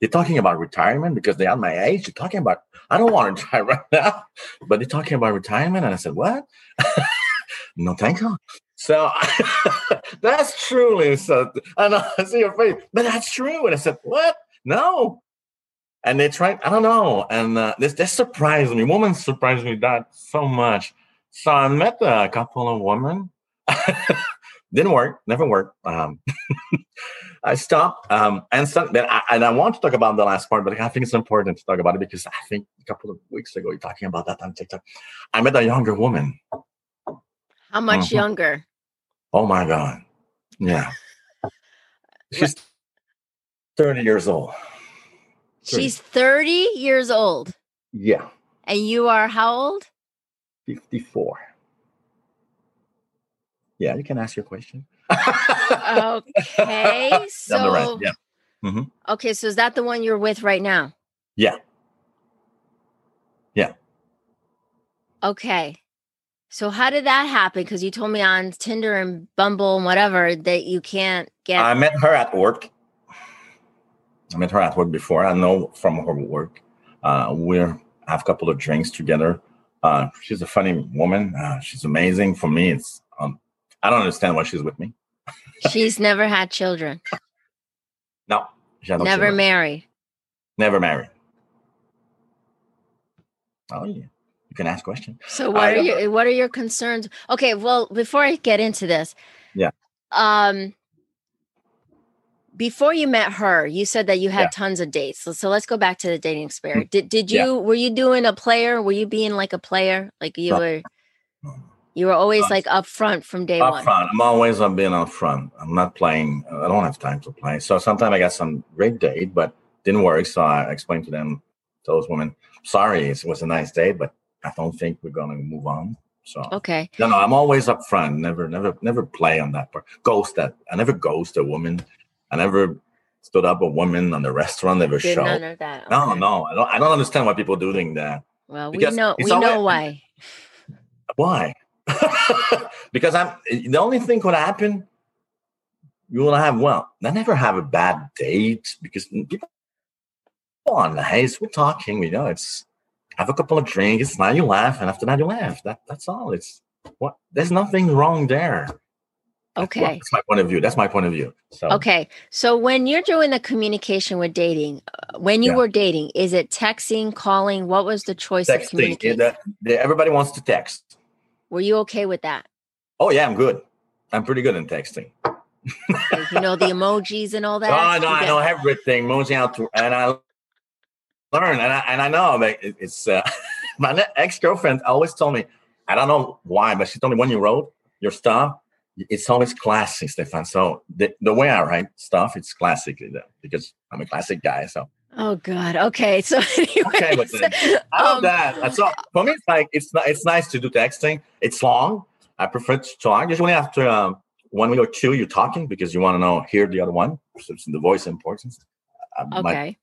They're talking about retirement because they're at my age. They're talking about, I don't want to retire right now, but they're talking about retirement. And I said, what? no, thank you. So that's truly so. I know, I see your face, but that's true. And I said, what? No. And they tried, I don't know. And uh, this, this surprised me. Women surprised me that so much. So I met a couple of women. Didn't work, never worked. Um, I stopped um, and then I, and I want to talk about the last part, but I think it's important to talk about it because I think a couple of weeks ago you're talking about that on TikTok. I met a younger woman. How much Mhm. younger? Oh my god, yeah, she's thirty years old. Thirty. She's 30 years old. Yeah, And you are how old? fifty-four. Yeah, you can ask your question. Okay. The right, So, yeah, okay. So, is that the one you're with right now? yeah. Yeah. Okay. So, how did that happen? Because you told me on Tinder and Bumble and whatever that you can't get. I met her at work. I met her at work before. I know from her work. Uh, we have a couple of drinks together. Uh, she's a funny woman. Uh, she's amazing. For me, it's I don't understand why she's with me. She's never had children, No, she had no never married. never married. Oh yeah, you can ask questions. So what I are your what are your concerns? Okay, well, before I get into this, Yeah. Um before you met her, you said that you had Yeah. tons of dates. So, so let's go back to the dating experience. Mm. Did did Yeah. you were you doing a player? Were you being like a player? Like you No. were you were always No. like upfront from day Up one. front, I'm always on being up front. I'm not playing. I don't have time to play. So sometimes I got some great date, but didn't work. So I explained to them, to those women, sorry, it was a nice date, but I don't think we're gonna move on. So Okay. no, no, I'm always up front. Never, never, never play on that part. Ghost that. I never ghost a woman. I never stood up a woman on the restaurant. Never Did show. none of that. No, okay. no, I don't. I don't understand why people do doing that. Well, we Because know it's we know always- why. Why? because I'm the only thing could happen. You will have well. I never have a bad date because people on nice. We're talking. You know, it's have a couple of drinks. Now you laugh, and after that you laugh. That that's all. It's what? There's nothing wrong there. Okay. Well, that's my point of view. That's my point of view. So Okay. So when you're doing the communication with dating, uh, when you Yeah. were dating, is it texting, calling? What was the choice of texting. communication? the- the- everybody wants to text. Were you okay with that? Oh yeah, I'm good. I'm pretty good in texting. You know the emojis and all that. Oh, You I know everything. Mosey out to, and I learn, and I and I know that it- it's uh, my ex girlfriend always told me. I don't know why, but she told me when you wrote your stuff, it's always classic, Stefan. So the, the way I write stuff, it's classic because I'm a classic guy. So Oh God. Okay. So Okay with anyways, I love um, that. All. For me, it's like it's it's nice to do texting. It's long. I prefer to talk. Usually after um, one week or two, you're talking because you want to know hear the other one. So it's the voice importance. Okay.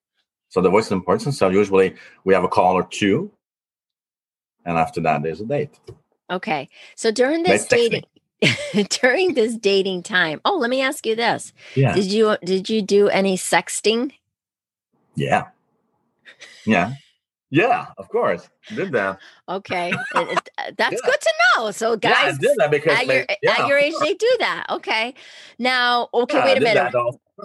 so the voice is important. So usually we have a call or two, and after that, there's a date. Okay. So during this dating during this dating time. Oh, let me ask you this. Yeah, Did you did you do any sexting? Yeah, yeah, yeah. Of course, did that. Okay. It- it- uh, that's Yeah. good to know. So guys yeah, did that because at your yeah, at your age they do that. Okay. Now, okay, wait a minute.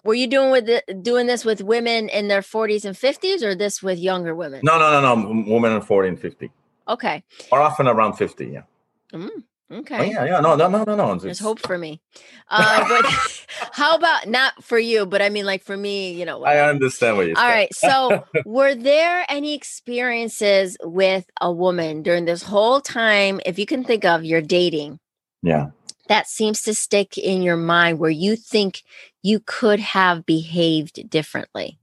Were you doing with the, doing this with women in their 40s and 50s or this with younger women? No, no, no, no. Women in forty and fifty, Okay. or often around fifty. Yeah. Mm, Oh, okay. yeah, yeah. No, no, no, no, no. There's hope for me. Uh, but how about not for you, but I mean like for me, you know. I understand what you're All saying. right. So, were there any experiences with a woman during this whole time, if you can think of your dating, Yeah. that seems to stick in your mind where you think you could have behaved differently?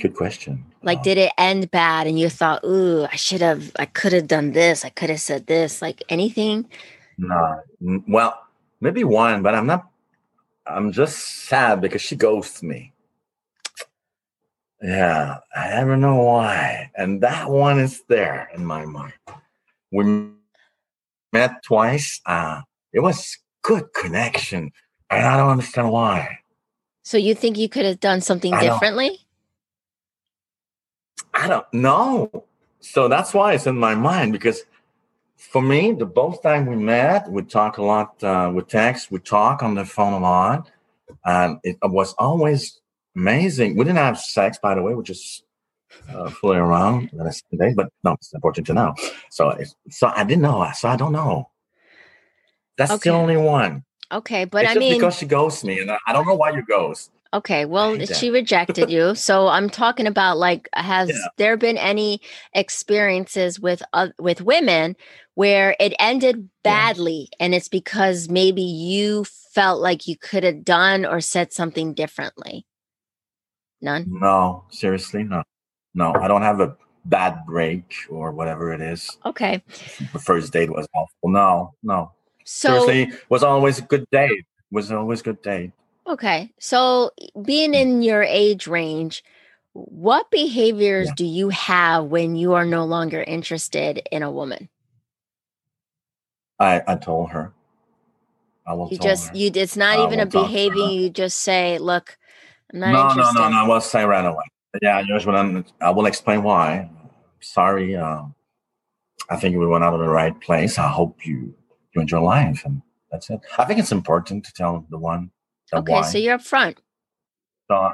Good question. Like, did it end bad and you thought, ooh, I should have, I could have done this, I could have said this, like anything? No. Well, maybe one, but I'm not. I'm just sad because she ghosted me. Yeah, I never know why, and that one is there in my mind. We met twice. Uh, it was good connection, and I don't understand why. So, you think you could have done something I differently? I don't know. So that's why it's in my mind because for me, the both time we met, we talk a lot uh, with text, we talk on the phone a lot, and it was always amazing. We didn't have sex, by the way, which is uh, fooling around the rest of the day, but no, it's important to know. So, so I didn't know. So I don't know. That's Okay. the only one. Okay. But it's I just mean, because she ghosts me, and I, I don't know why you ghost. Okay, well, she rejected you. So I'm talking about like has Yeah. there been any experiences with uh, with women where it ended badly and it's because maybe you felt like you could have done or said something differently? None. No, seriously, no, no. I don't have a bad break or whatever it is. Okay. the first date was awful. No, no. So Seriously, was always a good date. Was always a good date. Okay. So being in your age range, what behaviors Yeah. do you have when you are no longer interested in a woman? I I told her. I will. You just her. you it's not I even a will talk to her. behaving, you just say, look, I'm not no, no, interested. no, no. I will say right away. Yeah, usually I'm, I will explain why. Sorry. Uh, I think we went out of the right place. I hope you you enjoy life, and that's it. I think it's important to tell the one. Okay, why. so you're upfront. So, um,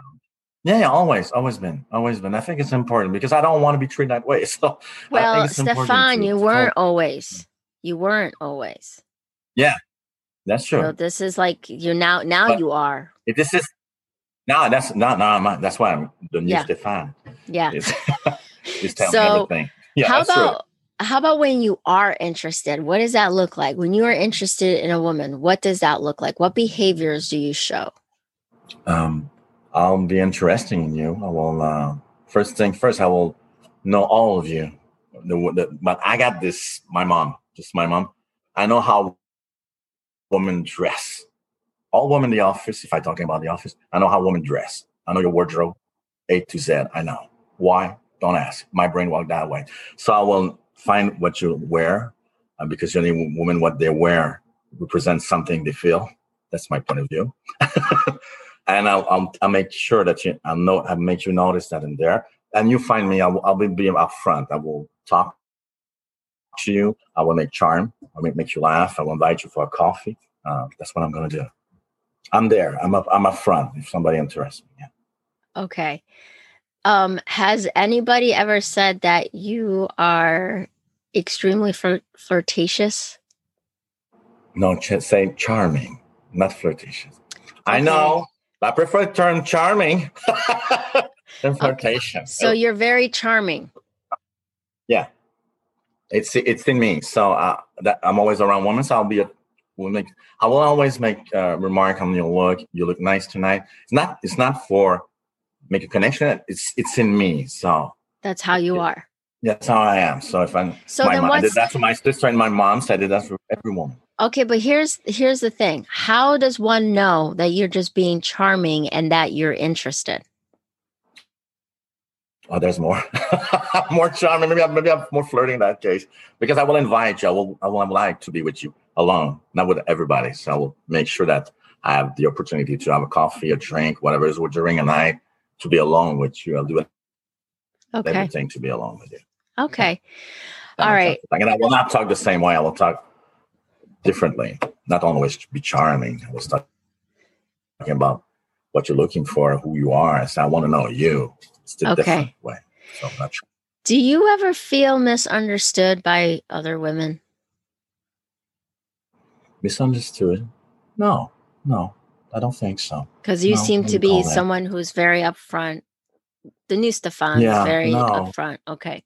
yeah, yeah, always, always been, always been. I think it's important because I don't want to be treated that way. So, Well, Stefan, you weren't always. Mm. You weren't always. Yeah, that's true. So this is like you now now But- you are. If this is no, that's not no, I'm that's why I'm the new Yeah. Stefan Yeah. is is telling So, me everything. Yeah, how about true. How about when you are interested? What does that look like? When you are interested in a woman, what does that look like? What behaviors do you show? Um, I'll be interesting in you. I will uh, first thing first. I will know all of you. The, the, but I got this. My mom, just my mom. I know how women dress. All women in the office. If I'm talking about the office, I know how women dress. I know your wardrobe, A to Z. I know why. Don't ask. My brain worked that way. So I will find what you wear, uh, because the only women what they wear represents something they feel. That's my point of view. and I'll, I'll, I'll make sure that you I'll know I'll make you notice that in there. And you find me, I will, I will be up front. I will talk to you. I will make charm. I will make you laugh. I will invite you for a coffee. Uh, that's what I'm going to do. I'm there. I'm up. I'm up front if somebody interests me. Yeah. Okay. Um, has anybody ever said that you are extremely flir- flirtatious? No, ch- say charming, not flirtatious. I know. I prefer the term charming than flirtation. So you're very charming. Yeah, it's it's in me. So uh, that I'm always around women. So I'll be a will make. I will always make a remark on your look. You look nice tonight. It's not. It's not for make a connection. It's it's in me. So That's how you are. that's how I am. So if I'm So my then mom, what's that for my sister and my mom. So I did that for every woman. okay, but here's here's the thing. How does one know that you're just being charming and that you're interested? Oh, there's more, more charming. Maybe I'm, maybe I'm more flirting in that case because I will invite you. I will, I will like to be with you alone, not with everybody. So I will make sure that I have the opportunity to have a coffee, a drink, whatever it is during a night to be alone with you. I'll do Okay. everything to be alone with you. Okay. All right. sense. And I will not talk the same way. I will talk differently. Not always be charming. I will start talking about what you're looking for, who you are. I So I want to know you. It's Okay. different way. So I'm not sure. Do you ever feel misunderstood by other women? Misunderstood? No, no, I don't think so. Because you No, seem to be that. someone who's very upfront. The new Stefan Yeah, is very no. upfront. Okay.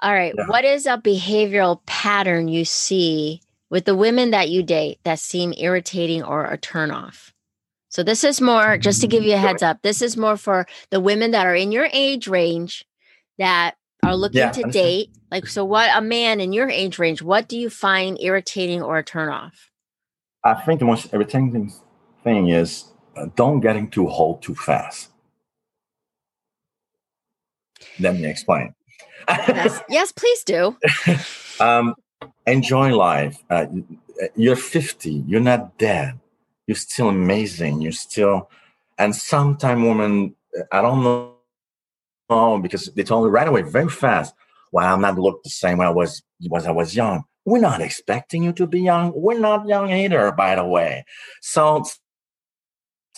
All right. Yeah. What is a behavioral pattern you see with the women that you date that seem irritating or a turnoff? So this is more just to give mm. you a heads up. This is more for the women that are in your age range that are looking Yeah, to date. Like, so what a man in your age range, what do you find irritating or a turnoff? I think the most irritating thing is uh, don't get into hold too fast. Let me explain. Yes, yes, please do. um, enjoy life. Uh, you're 50. You're not dead. You're still amazing. You're still, and sometime women, I don't know, know because they told me right away, very fast. Well, I'm not look the same way I was was I was young. We're not expecting you to be young. We're not young either, by the way. So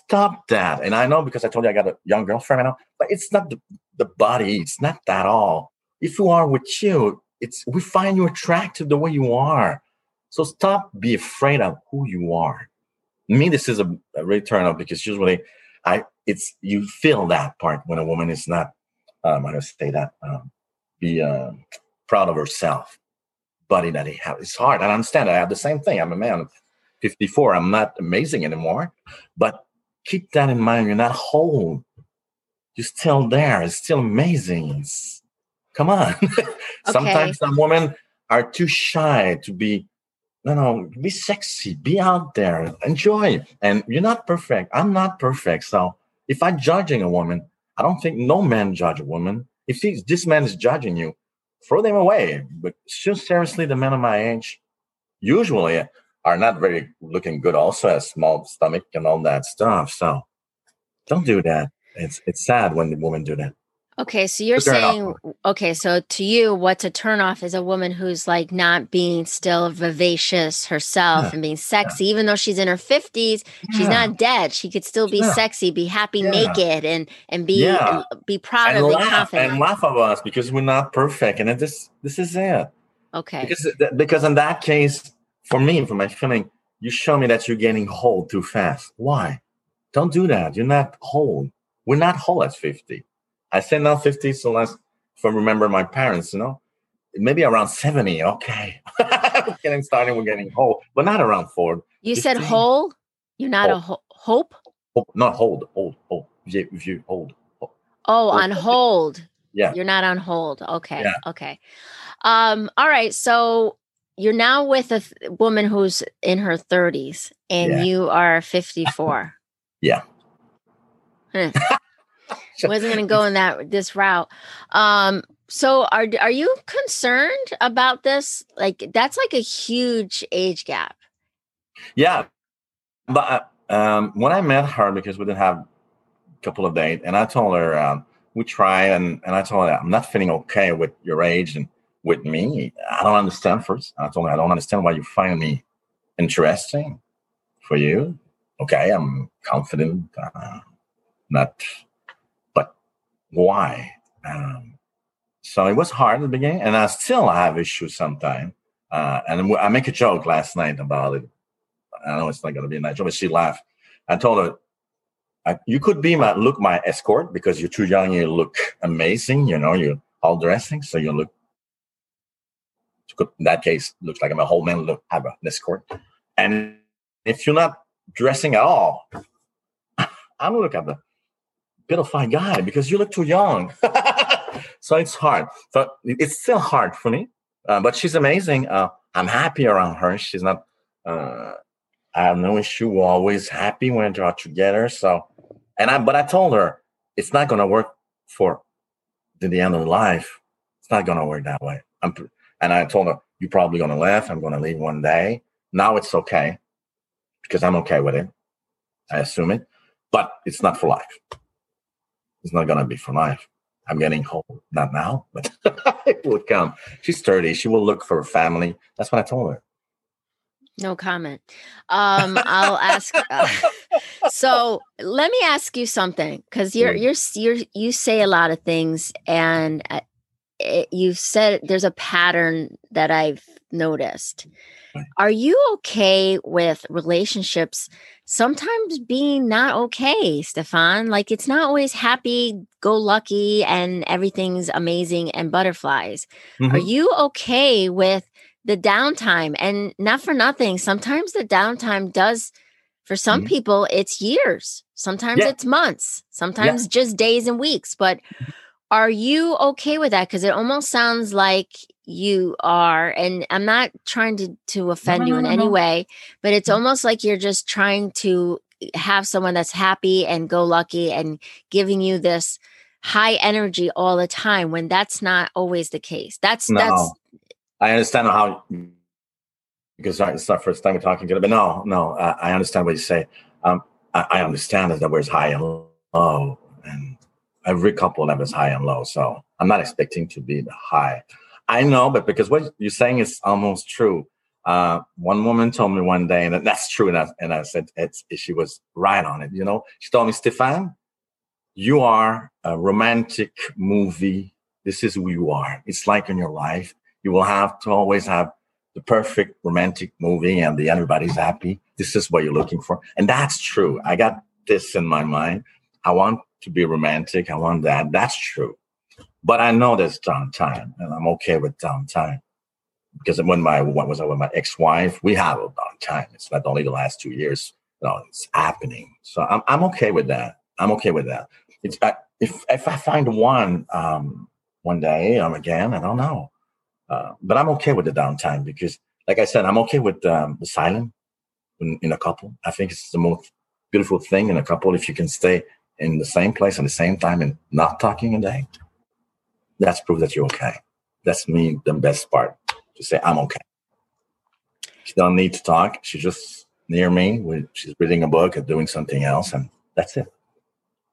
stop that. And I know because I told you I got a young girlfriend right now, but it's not the, the body. It's not that all. If you are with you, it's we find you attractive the way you are. So stop be afraid of who you are. Me, this is a, a real turn off because usually I it's you feel that part when a woman is not um I just say that um be um proud of herself, body that he has. It's hard. I understand. I have the same thing. I'm a man 54. I'm not amazing anymore. But keep that in mind. You're not whole. You're still there. It's still amazing. It's, come on. Sometimes some women are too shy to be, no, no, be sexy, be out there, enjoy. And you're not perfect. I'm not perfect. So if I'm judging a woman, I don't think no man judge a woman. If he's, this man is judging you, throw them away. But seriously, the men of my age usually are not very looking good. Also, has small stomach and all that stuff. So don't do that. It's it's sad when the women do that. Okay, so you're Turn off. saying okay, so to you, what's a turnoff is a woman who's like not being still vivacious herself Yeah, and being sexy, even though she's in her fifties. She's not dead. She could still be Yeah. sexy, be happy Yeah. naked, and and be Yeah. and be proud and of and laugh confident. and laugh of us because we're not perfect, and it, this this is it. okay, Because because in that case, for me, for my feeling, you show me that you're getting whole too fast. Why? Don't do that. You're not whole. We're not whole at 50. I say now 50, so let's if I remember my parents, you know, maybe around 70. Okay. getting started, we're getting whole, but not around 40. you said 15. whole. You're not a ho- hope. Oh, not hold, hold, hold. If you hold. hold. Oh, Hold. on hold. Yeah. You're not on hold. Okay. Yeah. Okay. Um, all right. So you're now with a th- woman who's in her 30s and Yeah. you are 54. Yeah. Huh. Wasn't going to go in that this route. Um, so are are you concerned about this? Like that's like a huge age gap. Yeah, but uh, um, when I met her, because we didn't have a couple of dates, and I told her um, we try, and and I told her I'm not feeling okay with your age, and with me. I don't understand first. I told her, I don't understand why you find me interesting for you. Okay, I'm confident, uh, not, but why? Um, so it was hard at the beginning, and I still have issues sometimes. Uh, and I make a joke last night about it. I know it's not going to be a nice joke, but she laughed. I told her, I, "You could be my look my escort because you're too young. You look amazing. You know, you're all dressing, so you look in that case, looks like I'm a whole man look have an escort. And if you're not dressing at all, I'm look at the bit of pedophile guy because you look too young. so it's hard. So it's still hard for me. Uh, but she's amazing. Uh, I'm happy around her. She's not. Uh, I have no issue. We're always happy when we're together. So, and I. But I told her it's not to work for to the end of life. It's not to work that way. I'm. And I told her, You're probably going to laugh. I'm going to leave one day. Now it's okay because I'm okay with it. I assume it, but it's not for life. It's not going to be for life. I'm getting old, not now, but it will come. She's 30. She will look for a family. That's what I told her. No comment. Um, I'll ask. Uh, so let me ask you something, because you're you're you're you say a lot of things, and uh, it, you've said there's a pattern that I've noticed. Are you okay with relationships sometimes being not okay, Stefan? Like it's not always happy, go lucky, and everything's amazing and butterflies. Mm-hmm. Are you okay with the downtime? And not for nothing, sometimes the downtime does, for some mm-hmm. people, it's years, sometimes yeah. it's months, sometimes yeah. just days and weeks. But are you okay with that? Because it almost sounds like you are, and I'm not trying to to offend no, no, you in no, any way, but it's mm. almost like you're just trying to have someone that's happy and go lucky and giving you this high energy all the time when that's not always the case. That's that's I understand how because it's not first time we're talking together, but no, no, I, I understand what you say. Um, I, I understand that there's high and low, and every couple is high and low. So I'm not expecting to be the high. I know, but because what you're saying is almost true. Uh, one woman told me one day, and that's true, and I, and I said it's, she was right on it. You know, she told me, Stefan, you are a romantic movie. This is who you are. It's like in your life, you will have to always have the perfect romantic movie, and the everybody's happy. This is what you're looking for, and that's true. I got this in my mind. I want to be romantic. I want that. That's true. But I know there's downtime, and I'm okay with downtime because when my what was I with my ex-wife, we have a downtime. It's not only the last two years. Know, it's happening. So I'm I'm okay with that. I'm okay with that. It's I, if if I find one um, one day, um, again, I don't know. Uh, but I'm okay with the downtime because, like I said, I'm okay with um, the silence in, in a couple. I think it's the most beautiful thing in a couple if you can stay in the same place at the same time and not talking a day, that's proof that you're okay. That's me, the best part to say, I'm okay. She don't need to talk. She's just near me. She's reading a book or doing something else, and that's it.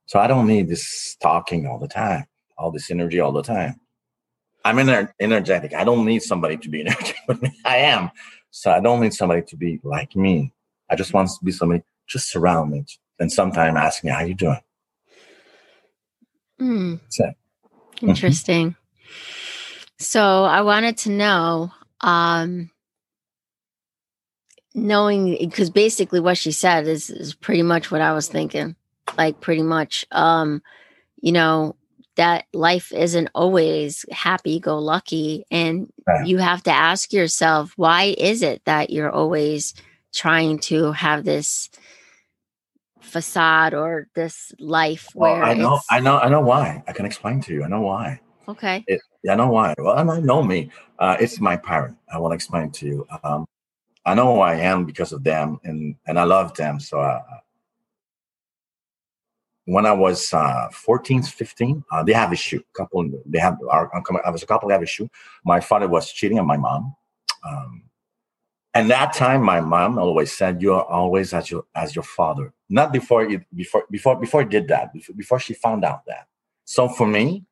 So I don't need this talking all the time, all this energy all the time. I'm ener- energetic. I don't need somebody to be energetic with me. I am. So I don't need somebody to be like me. I just want to be somebody just surround me and sometimes ask me how you doing. Mm. So, Interesting. Mm-hmm. So I wanted to know, um, knowing because basically what she said is is pretty much what I was thinking. Like pretty much, um, you know, that life isn't always happy go lucky, and right. you have to ask yourself, why is it that you're always trying to have this facade or this life where well, I know, I know, I know why. I can explain to you. I know why. Okay. It, I know why. Well, I know me. Uh, it's my parent. I will explain to you. Um, I know who I am because of them, and and I love them. So uh, when I was uh, 14, 15, uh, they have issue. Couple, they have. Our, I was a couple They have issue. My father was cheating on my mom. Um, and that time, my mom always said, "You are always as your as your father." Not before it before before before he did that. Before, before she found out that. So for me,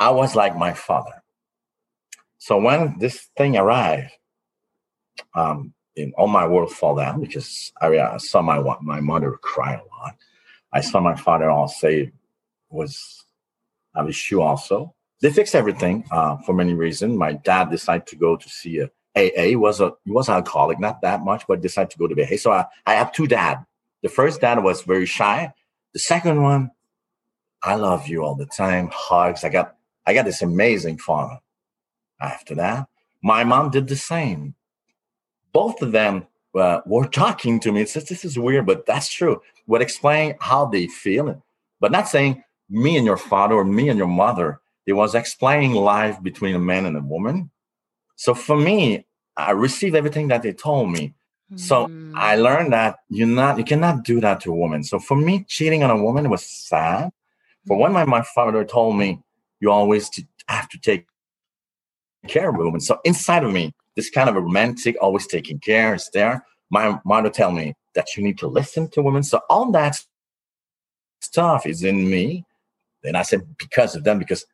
I was like my father. So when this thing arrived, um, in all my world fall down because I, I saw my my mother cry a lot. I saw my father all say was have issue also. They fixed everything uh, for many reasons. My dad decided to go to see a AA. Was a was alcoholic, not that much, but decided to go to AA. So I, I have two dad. The first dad was very shy. The second one, I love you all the time, hugs. I got I got this amazing father. After that, my mom did the same. Both of them uh, were talking to me. It says this is weird, but that's true. Would explain how they feel, but not saying me and your father or me and your mother. It was explaining life between a man and a woman. So for me, I received everything that they told me. So mm. I learned that you're not, you cannot do that to a woman. So for me, cheating on a woman was sad. But when my, my father told me, you always have to take care of a woman. So inside of me, this kind of a romantic, always taking care is there. My mother tell me that you need to listen to women. So all that stuff is in me. And I said, because of them, because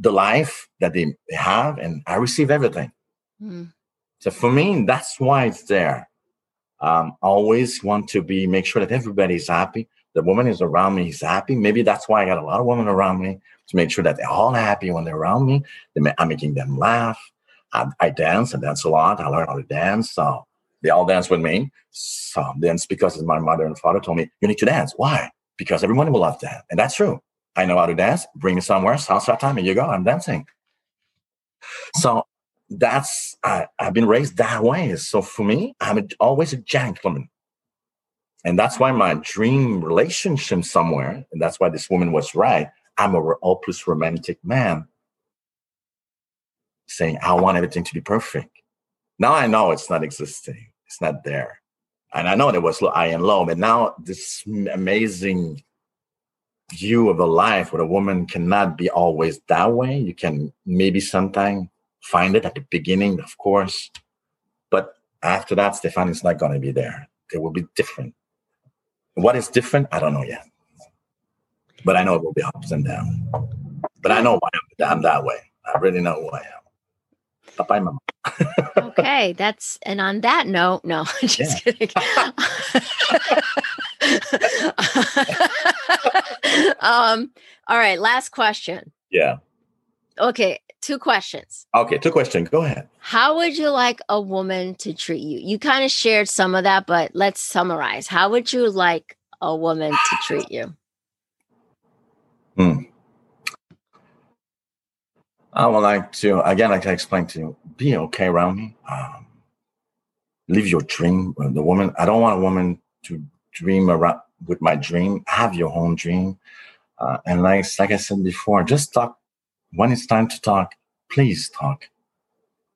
the life that they have, and I receive everything. Mm. So for me, that's why it's there. Um, I always want to be make sure that everybody's happy. The woman is around me is happy. Maybe that's why I got a lot of women around me to make sure that they're all happy when they're around me. I'm making them laugh. I, I dance. I dance a lot. I learn how to dance. So they all dance with me. So dance because my mother and father told me you need to dance. Why? Because everyone will love that, and that's true. I know how to dance. Bring me somewhere, salsa time, and you go. I'm dancing. So that's I, have been raised that way. So for me, I'm a, always a gentleman, and that's why my dream relationship somewhere, and that's why this woman was right. I'm a hopeless romantic man, saying I want everything to be perfect. Now I know it's not existing. It's not there, and I know there was high and low, but now this amazing view of a life where a woman cannot be always that way. You can maybe sometime find it at the beginning, of course, but after that, Stefan is not going to be there. It will be different. What is different? I don't know yet, but I know it will be ups and downs. But I know why I'm, I'm that way. I really know who I am. Bye, mama. okay, that's and on that note, no, just kidding. um, all right, last question. Yeah. Okay, two questions. Okay, two questions. Go ahead. How would you like a woman to treat you? You kind of shared some of that, but let's summarize. How would you like a woman to treat you? Hmm. I would like to again, like I explained to you, be okay around me. Um, live your dream. The woman, I don't want a woman to dream around with my dream. Have your own dream. Uh, and like, like I said before, just talk when it's time to talk. Please talk.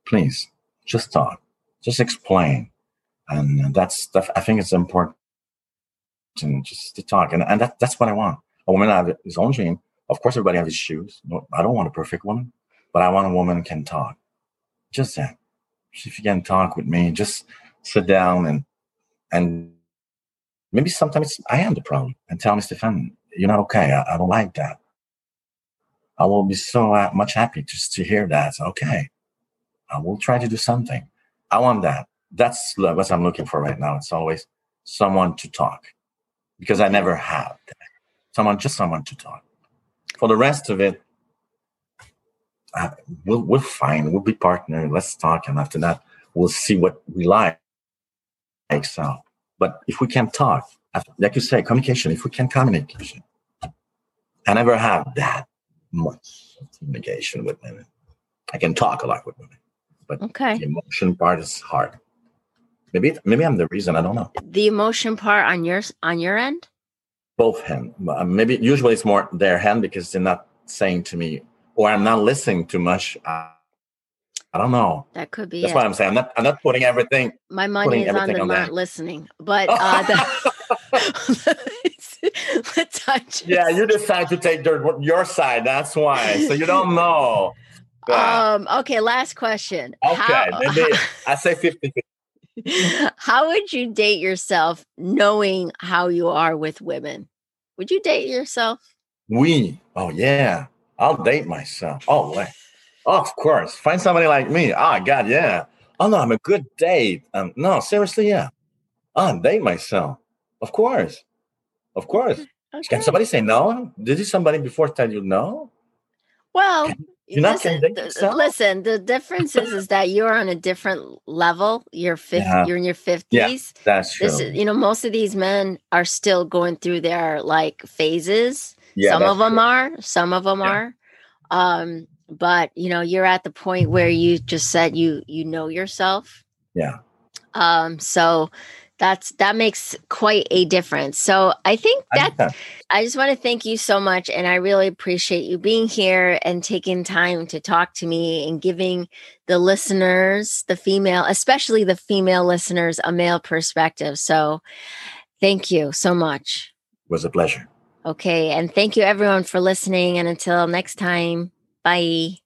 Please just talk. Just explain. And that's, I think it's important just to talk. And, and that, that's what I want. A woman have his own dream. Of course, everybody has his shoes. No, I don't want a perfect woman, but I want a woman who can talk. Just that. If you can talk with me, just sit down and and maybe sometimes I am the problem and tell me, Stefan, you're not okay. I, I don't like that. I will be so uh, much happy just to hear that. Okay, I will try to do something. I want that. That's what I'm looking for right now. It's always someone to talk because I never have that. Someone, just someone to talk. For the rest of it, uh, we'll we're fine. We'll be partner. Let's talk, and after that, we'll see what we like. So but if we can talk, like you say, communication, if we can communicate, I never have that much communication with women. I can talk a lot with women, but okay. the emotion part is hard. Maybe maybe I'm the reason. I don't know. The emotion part on your on your end. Both hand. Uh, maybe usually it's more their hand because they're not saying to me, or I'm not listening too much. Uh, I don't know. That could be. That's it. what I'm saying. I'm not. I'm not putting everything. My money is on the on not that. listening, but uh, the, let's touch. Yeah, you decide to take your, your side. That's why. So you don't know. Um. Okay. Last question. Okay. How, I say 50 How would you date yourself knowing how you are with women? Would you date yourself? We. Oh yeah. I'll date myself. Oh, wait. Of course. Find somebody like me. Oh, God, yeah. Oh, no, I'm a good date. Um, no, seriously, yeah. Oh, date myself. Of course. Of course. Okay. Can somebody say no? Did somebody before tell you no? Well, you're not listen, the difference is is that you're on a different level. You're 50, yeah. you're in your 50s. Yeah, that's true. This is, you know, most of these men are still going through their like phases. Yeah, some of them true. are, some of them yeah. are. Um, but you know, you're at the point where you just said you you know yourself. Yeah. Um, so that's that makes quite a difference. So I think that I just want to thank you so much and I really appreciate you being here and taking time to talk to me and giving the listeners, the female, especially the female listeners a male perspective. So thank you so much. It was a pleasure. Okay, and thank you everyone for listening and until next time, bye.